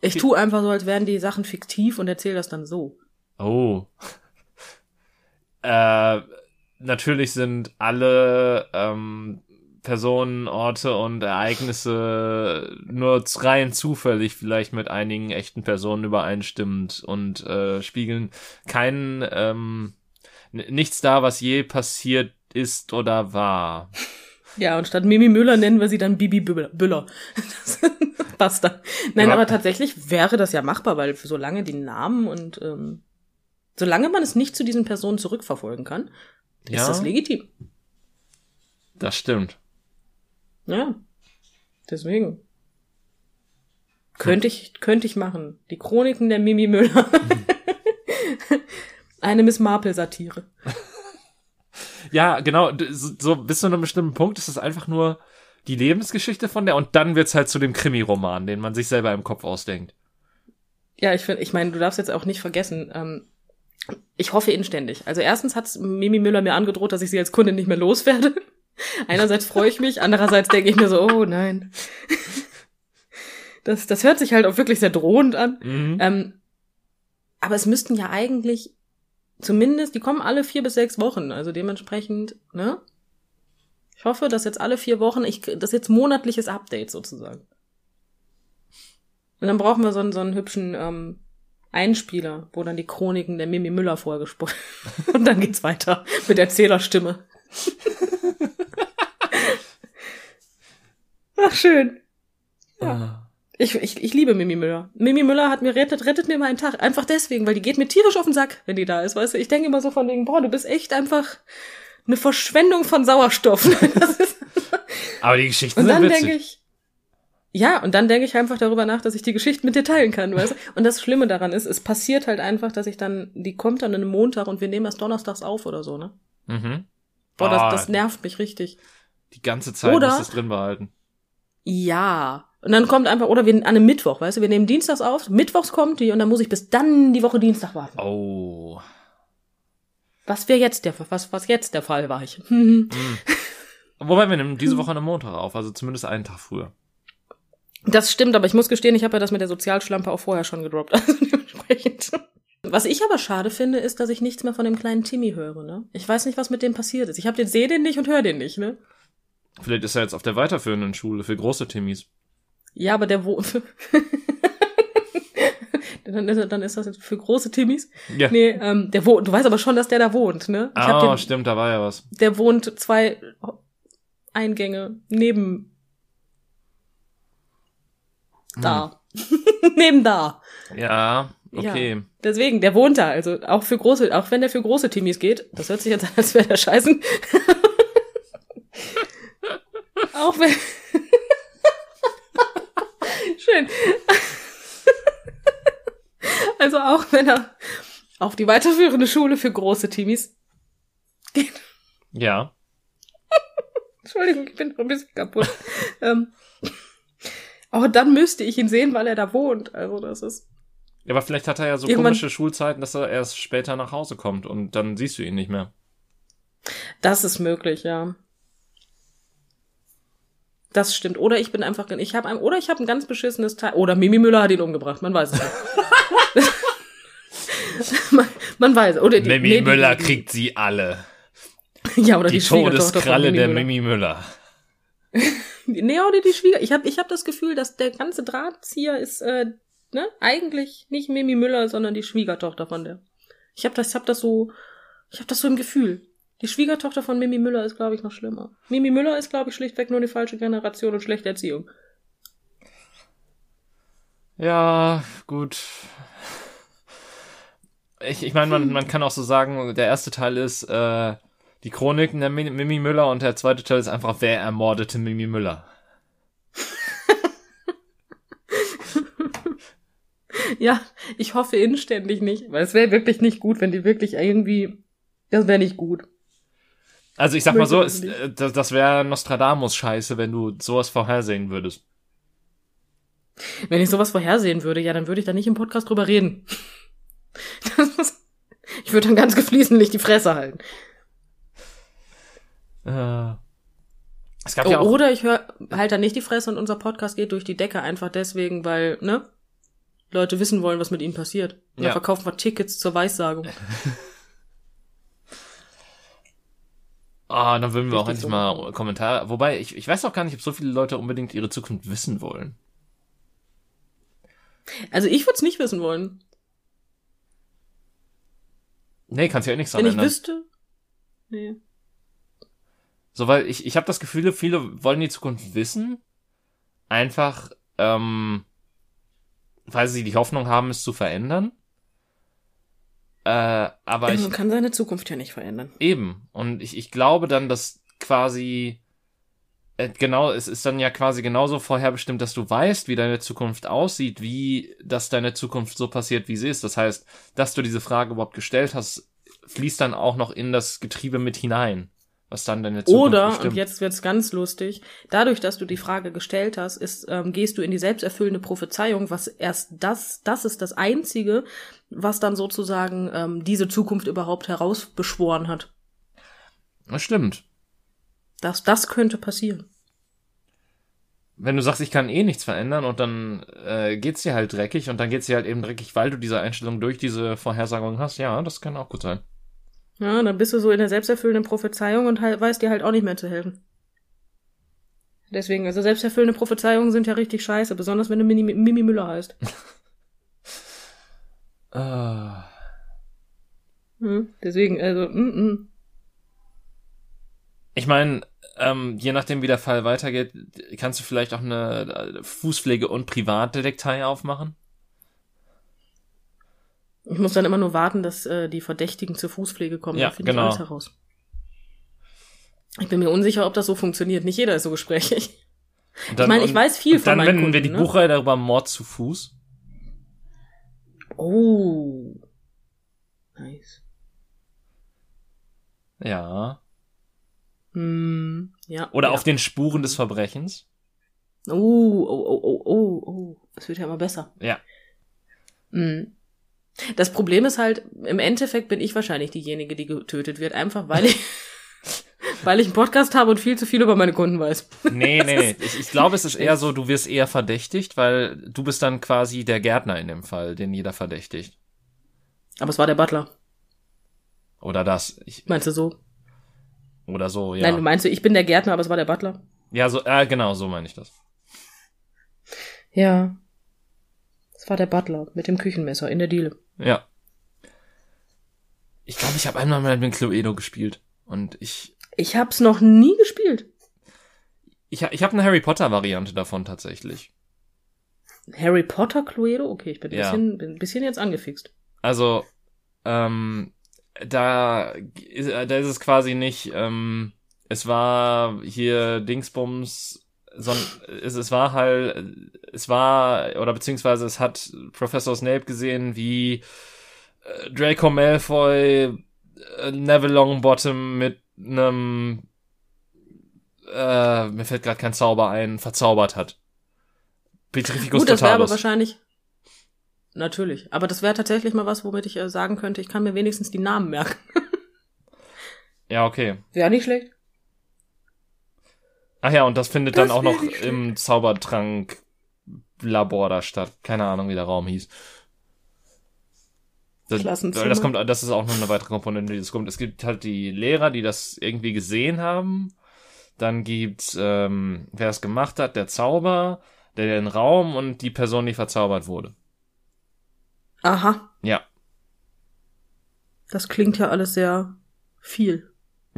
ich tue einfach so, als wären die Sachen fiktiv und erzähle das dann so. Oh. äh, natürlich sind alle ähm, Personen, Orte und Ereignisse nur rein zufällig vielleicht mit einigen echten Personen übereinstimmend und äh, spiegeln keinen ähm, nichts da, was je passiert ist oder war. Ja, und statt Mimi Müller nennen wir sie dann Bibi Büller. passt dann. Nein, ja. aber tatsächlich wäre das ja machbar, weil solange die Namen und ähm, solange man es nicht zu diesen Personen zurückverfolgen kann, ja. ist das legitim. Das stimmt. Ja. Deswegen. Könnte ich, könnte ich machen. Die Chroniken der Mimi Müller. Eine Miss Marple-Satire. Ja, genau. So bis zu einem bestimmten Punkt ist es einfach nur die Lebensgeschichte von der und dann wird's halt zu dem Krimi-Roman, den man sich selber im Kopf ausdenkt. Ja, ich finde, ich meine, du darfst jetzt auch nicht vergessen, ähm, ich hoffe inständig. Also erstens hat Mimi Müller mir angedroht, dass ich sie als Kundin nicht mehr loswerde. Einerseits freue ich mich, andererseits denke ich mir so, oh nein. Das, das hört sich halt auch wirklich sehr drohend an. Mhm. Ähm, aber es müssten ja eigentlich zumindest, die kommen alle vier bis sechs Wochen, also dementsprechend, ne? Ich hoffe, dass jetzt alle vier Wochen, ich, das ist jetzt monatliches Update sozusagen. Und dann brauchen wir so einen, so einen hübschen ähm, Einspieler, wo dann die Chroniken der Mimi Müller vorgesprochen. Und dann geht's weiter mit Erzählerstimme. Ach, schön. Ja. Ah. Ich, ich, ich liebe Mimi Müller. Mimi Müller hat mir rettet, rettet mir mal einen Tag. Einfach deswegen, weil die geht mir tierisch auf den Sack, wenn die da ist, weißt du. Ich denke immer so von wegen, boah, du bist echt einfach eine Verschwendung von Sauerstoff. Aber die Geschichten und dann denke ich, ja, und dann denke ich einfach darüber nach, dass ich die Geschichten mit dir teilen kann, weißt du? Und das Schlimme daran ist, es passiert halt einfach, dass ich dann, die kommt dann an einem Montag und wir nehmen erst donnerstags auf oder so, ne? Mhm. Boah, das, das nervt mich richtig. Die ganze Zeit oder, musst du es drin behalten. Ja, und dann kommt einfach, oder wir an einem Mittwoch, weißt du, wir nehmen dienstags auf, mittwochs kommt die und dann muss ich bis dann die Woche Dienstag warten. Oh. Was wäre jetzt der, was, was jetzt der Fall war ich. mhm. Wobei wir nehmen diese Woche einem Montag auf, also zumindest einen Tag früher. Das stimmt, aber ich muss gestehen, ich habe ja das mit der Sozialschlampe auch vorher schon gedroppt. Also dementsprechend. Was ich aber schade finde, ist, dass ich nichts mehr von dem kleinen Timmy höre, ne? Ich weiß nicht, was mit dem passiert ist. Ich habe den sehe den nicht und höre den nicht, ne? Vielleicht ist er jetzt auf der weiterführenden Schule für große Timmys. Ja, aber der wo dann, ist, dann ist das jetzt für große Timmys. Ja. Nee, ähm, der wohnt, du weißt aber schon, dass der da wohnt, ne? Ich ah, oh, stimmt, da war ja was. Der wohnt zwei Eingänge neben da. Hm. neben da. Ja, okay. Ja, deswegen, der wohnt da, also auch für große, auch wenn der für große Timmys geht, das hört sich jetzt an, als wäre der scheißen. auch wenn Schön. Also auch wenn er auf die weiterführende Schule für große Timis geht. Ja. Entschuldigung, ich bin noch ein bisschen kaputt. ähm, aber dann müsste ich ihn sehen, weil er da wohnt. Also das ist. Ja, aber vielleicht hat er ja so komische Schulzeiten, dass er erst später nach Hause kommt und dann siehst du ihn nicht mehr. Das ist möglich, ja. Das stimmt. Oder ich bin einfach, ich habe ein, oder ich habe ein ganz beschissenes Teil. Oder Mimi Müller hat ihn umgebracht. Man weiß es nicht. man, man, weiß. Oder die, Mimi nee, Müller die, kriegt sie alle. Ja, oder die, die Todeskralle der Mimi Müller. nee, oder die Schwieger. Ich habe ich hab das Gefühl, dass der ganze Drahtzieher ist, äh, ne, eigentlich nicht Mimi Müller, sondern die Schwiegertochter von der. Ich habe das, hab das so, ich habe das so im Gefühl. Die Schwiegertochter von Mimi Müller ist, glaube ich, noch schlimmer. Mimi Müller ist, glaube ich, schlichtweg nur die falsche Generation und schlechte Erziehung. Ja, gut. Ich, ich meine, man, man kann auch so sagen, der erste Teil ist äh, die Chroniken der Mimi Müller und der zweite Teil ist einfach, wer ermordete Mimi Müller. ja, ich hoffe inständig nicht, weil es wäre wirklich nicht gut, wenn die wirklich irgendwie, das wäre nicht gut. Also ich sag mal so, es, äh, das, das wäre Nostradamus-Scheiße, wenn du sowas vorhersehen würdest. Wenn ich sowas vorhersehen würde, ja, dann würde ich da nicht im Podcast drüber reden. ich würde dann ganz gefließentlich die Fresse halten. Äh, es gab oh, ja auch oder ich höre halt dann nicht die Fresse und unser Podcast geht durch die Decke einfach deswegen, weil, ne? Leute wissen wollen, was mit ihnen passiert. Und ja. dann verkaufen wir Tickets zur Weissagung. Ah, oh, dann würden wir Richtig auch endlich so. mal Kommentare. Wobei, ich, ich weiß auch gar nicht, ob so viele Leute unbedingt ihre Zukunft wissen wollen. Also ich würde es nicht wissen wollen. Nee, kannst ja eh nichts dran Wenn ich wüsste. Nee. So, weil ich, ich habe das Gefühl, viele wollen die Zukunft wissen. Einfach, ähm, weil sie die Hoffnung haben, es zu verändern. Äh, aber ich, man kann seine Zukunft ja nicht verändern. Eben. Und ich, ich glaube dann, dass quasi äh, genau, es ist dann ja quasi genauso vorherbestimmt, dass du weißt, wie deine Zukunft aussieht, wie dass deine Zukunft so passiert, wie sie ist. Das heißt, dass du diese Frage überhaupt gestellt hast, fließt dann auch noch in das Getriebe mit hinein was dann deine Zukunft Oder, bestimmt. und jetzt wird's ganz lustig, dadurch, dass du die Frage gestellt hast, ist, ähm, gehst du in die selbsterfüllende Prophezeiung, was erst das, das ist das Einzige, was dann sozusagen ähm, diese Zukunft überhaupt herausbeschworen hat. Das stimmt. Das, das könnte passieren. Wenn du sagst, ich kann eh nichts verändern und dann äh, geht's dir halt dreckig und dann geht's dir halt eben dreckig, weil du diese Einstellung durch diese Vorhersagung hast, ja, das kann auch gut sein. Ja, dann bist du so in der selbsterfüllenden Prophezeiung und halt, weißt dir halt auch nicht mehr zu helfen. Deswegen, also selbsterfüllende Prophezeiungen sind ja richtig scheiße, besonders wenn du Mimi, Mimi Müller heißt. uh. hm, deswegen, also, mm, mm. Ich meine, ähm, je nachdem, wie der Fall weitergeht, kannst du vielleicht auch eine äh, Fußpflege- und Privatdetektei aufmachen? Ich muss dann immer nur warten, dass äh, die Verdächtigen zur Fußpflege kommen. Ja, da genau. ich alles heraus. Ich bin mir unsicher, ob das so funktioniert. Nicht jeder ist so gesprächig. Dann, ich meine, ich weiß viel von meinen Dann wenden wir die ne? Buchreihe darüber Mord zu Fuß. Oh. Nice. Ja. Hm, ja. Oder ja. auf den Spuren des Verbrechens. Oh, oh, oh, oh, oh, oh. Das wird ja immer besser. Ja. Hm. Das Problem ist halt, im Endeffekt bin ich wahrscheinlich diejenige, die getötet wird, einfach weil ich, weil ich einen Podcast habe und viel zu viel über meine Kunden weiß. Nee, nee, nee. Ich, ich glaube, es ist eher so, du wirst eher verdächtigt, weil du bist dann quasi der Gärtner in dem Fall, den jeder verdächtigt. Aber es war der Butler. Oder das. Ich, Meinst du so? Oder so, ja. Nein, du meinst du, ich bin der Gärtner, aber es war der Butler? Ja, so, äh, genau, so meine ich das. Ja. Es war der Butler mit dem Küchenmesser in der Diele. Ja. Ich glaube, ich habe einmal mal mit Cluedo gespielt. Und ich. Ich hab's noch nie gespielt. Ich, ich habe eine Harry Potter Variante davon tatsächlich. Harry Potter Cluedo? Okay, ich bin ein, ja. bisschen, bin ein bisschen jetzt angefixt. Also, ähm, da, da ist es quasi nicht, ähm, es war hier Dingsbums sondern es, es war halt, es war, oder beziehungsweise es hat Professor Snape gesehen, wie äh, Draco Malfoy äh, Neville Longbottom mit einem, äh, mir fällt gerade kein Zauber ein, verzaubert hat. Petrificus Gut, das wäre aber wahrscheinlich, natürlich, aber das wäre tatsächlich mal was, womit ich äh, sagen könnte, ich kann mir wenigstens die Namen merken. ja, okay. Wäre nicht schlecht. Ach ja, und das findet das dann auch noch im Zaubertrank-Labor da statt. Keine Ahnung, wie der Raum hieß. Das, das kommt, das ist auch noch eine weitere Komponente, die das kommt. Es gibt halt die Lehrer, die das irgendwie gesehen haben. Dann gibt's, ähm, wer es gemacht hat, der Zauber, der den Raum und die Person, die verzaubert wurde. Aha. Ja. Das klingt ja alles sehr viel.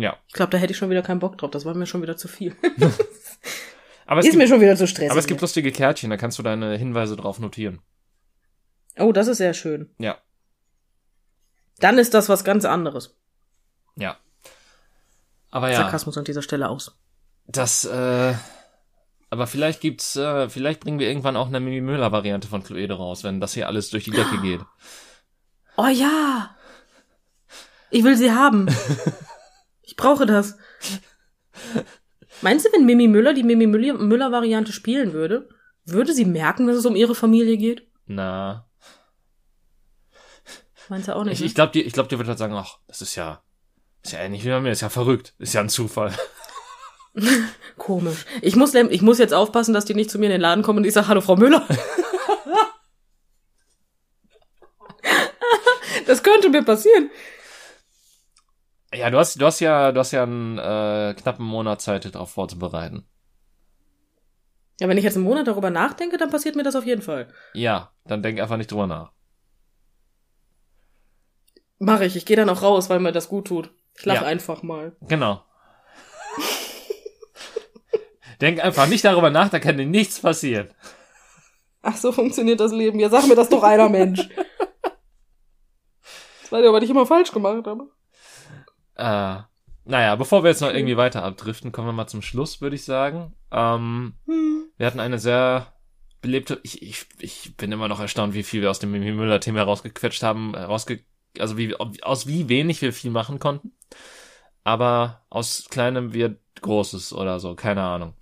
Ja. Ich glaube, da hätte ich schon wieder keinen Bock drauf. Das war mir schon wieder zu viel. aber es ist gibt, mir schon wieder zu stressig. Aber es gibt lustige Kärtchen, da kannst du deine Hinweise drauf notieren. Oh, das ist sehr schön. Ja. Dann ist das was ganz anderes. Ja. Aber ja. Sarkasmus an dieser Stelle aus. Das, äh, aber vielleicht gibt's, äh, vielleicht bringen wir irgendwann auch eine Mimi Müller Variante von Cluedo raus, wenn das hier alles durch die Decke geht. Oh ja! Ich will sie haben. Ich brauche das. Meinst du, wenn Mimi Müller die Mimi Müller Variante spielen würde, würde sie merken, dass es um ihre Familie geht? Na. Meinst du auch nicht? Ich, ne? ich glaube, die, ich glaub, die wird halt sagen, ach, das ist ja, ist ja ähnlich wie bei mir, ist ja verrückt, ist ja ein Zufall. Komisch. Ich muss, ich muss jetzt aufpassen, dass die nicht zu mir in den Laden kommen und ich sage, hallo Frau Müller. das könnte mir passieren. Ja, du hast, du hast ja, du hast ja einen äh, knappen Monat Zeit, darauf vorzubereiten. Ja, wenn ich jetzt einen Monat darüber nachdenke, dann passiert mir das auf jeden Fall. Ja, dann denk einfach nicht drüber nach. Mache ich. Ich gehe dann auch raus, weil mir das gut tut. Ich lache Ja. einfach mal. Genau. denk einfach nicht darüber nach, da kann dir nichts passieren. Ach, so funktioniert das Leben. Ja, sag mir das doch einer, Mensch. Das weiß ich aber nicht immer falsch gemacht habe. Äh, naja, bevor wir jetzt noch irgendwie weiter abdriften, kommen wir mal zum Schluss, würde ich sagen. Ähm, Hm. wir hatten eine sehr belebte, ich, ich, ich bin immer noch erstaunt, wie viel wir aus dem Mimi Müller-Thema herausgequetscht haben, herausge also wie, aus wie wenig wir viel machen konnten. Aber aus kleinem wird Großes oder so, keine Ahnung.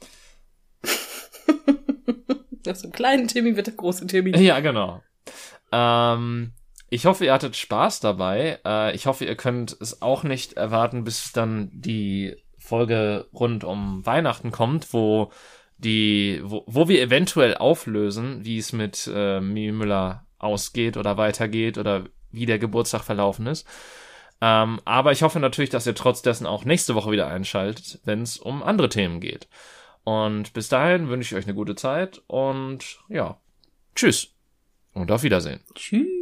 Aus dem kleinen Timmy wird der große Timmy. Ja, genau. Ähm, ich hoffe, ihr hattet Spaß dabei. Äh, ich hoffe, ihr könnt es auch nicht erwarten, bis dann die Folge rund um Weihnachten kommt, wo die, wo, wo wir eventuell auflösen, wie es mit äh, Mimi Müller ausgeht oder weitergeht oder wie der Geburtstag verlaufen ist. Ähm, aber ich hoffe natürlich, dass ihr trotz dessen auch nächste Woche wieder einschaltet, wenn es um andere Themen geht. Und bis dahin wünsche ich euch eine gute Zeit und ja, tschüss und auf Wiedersehen. Tschüss.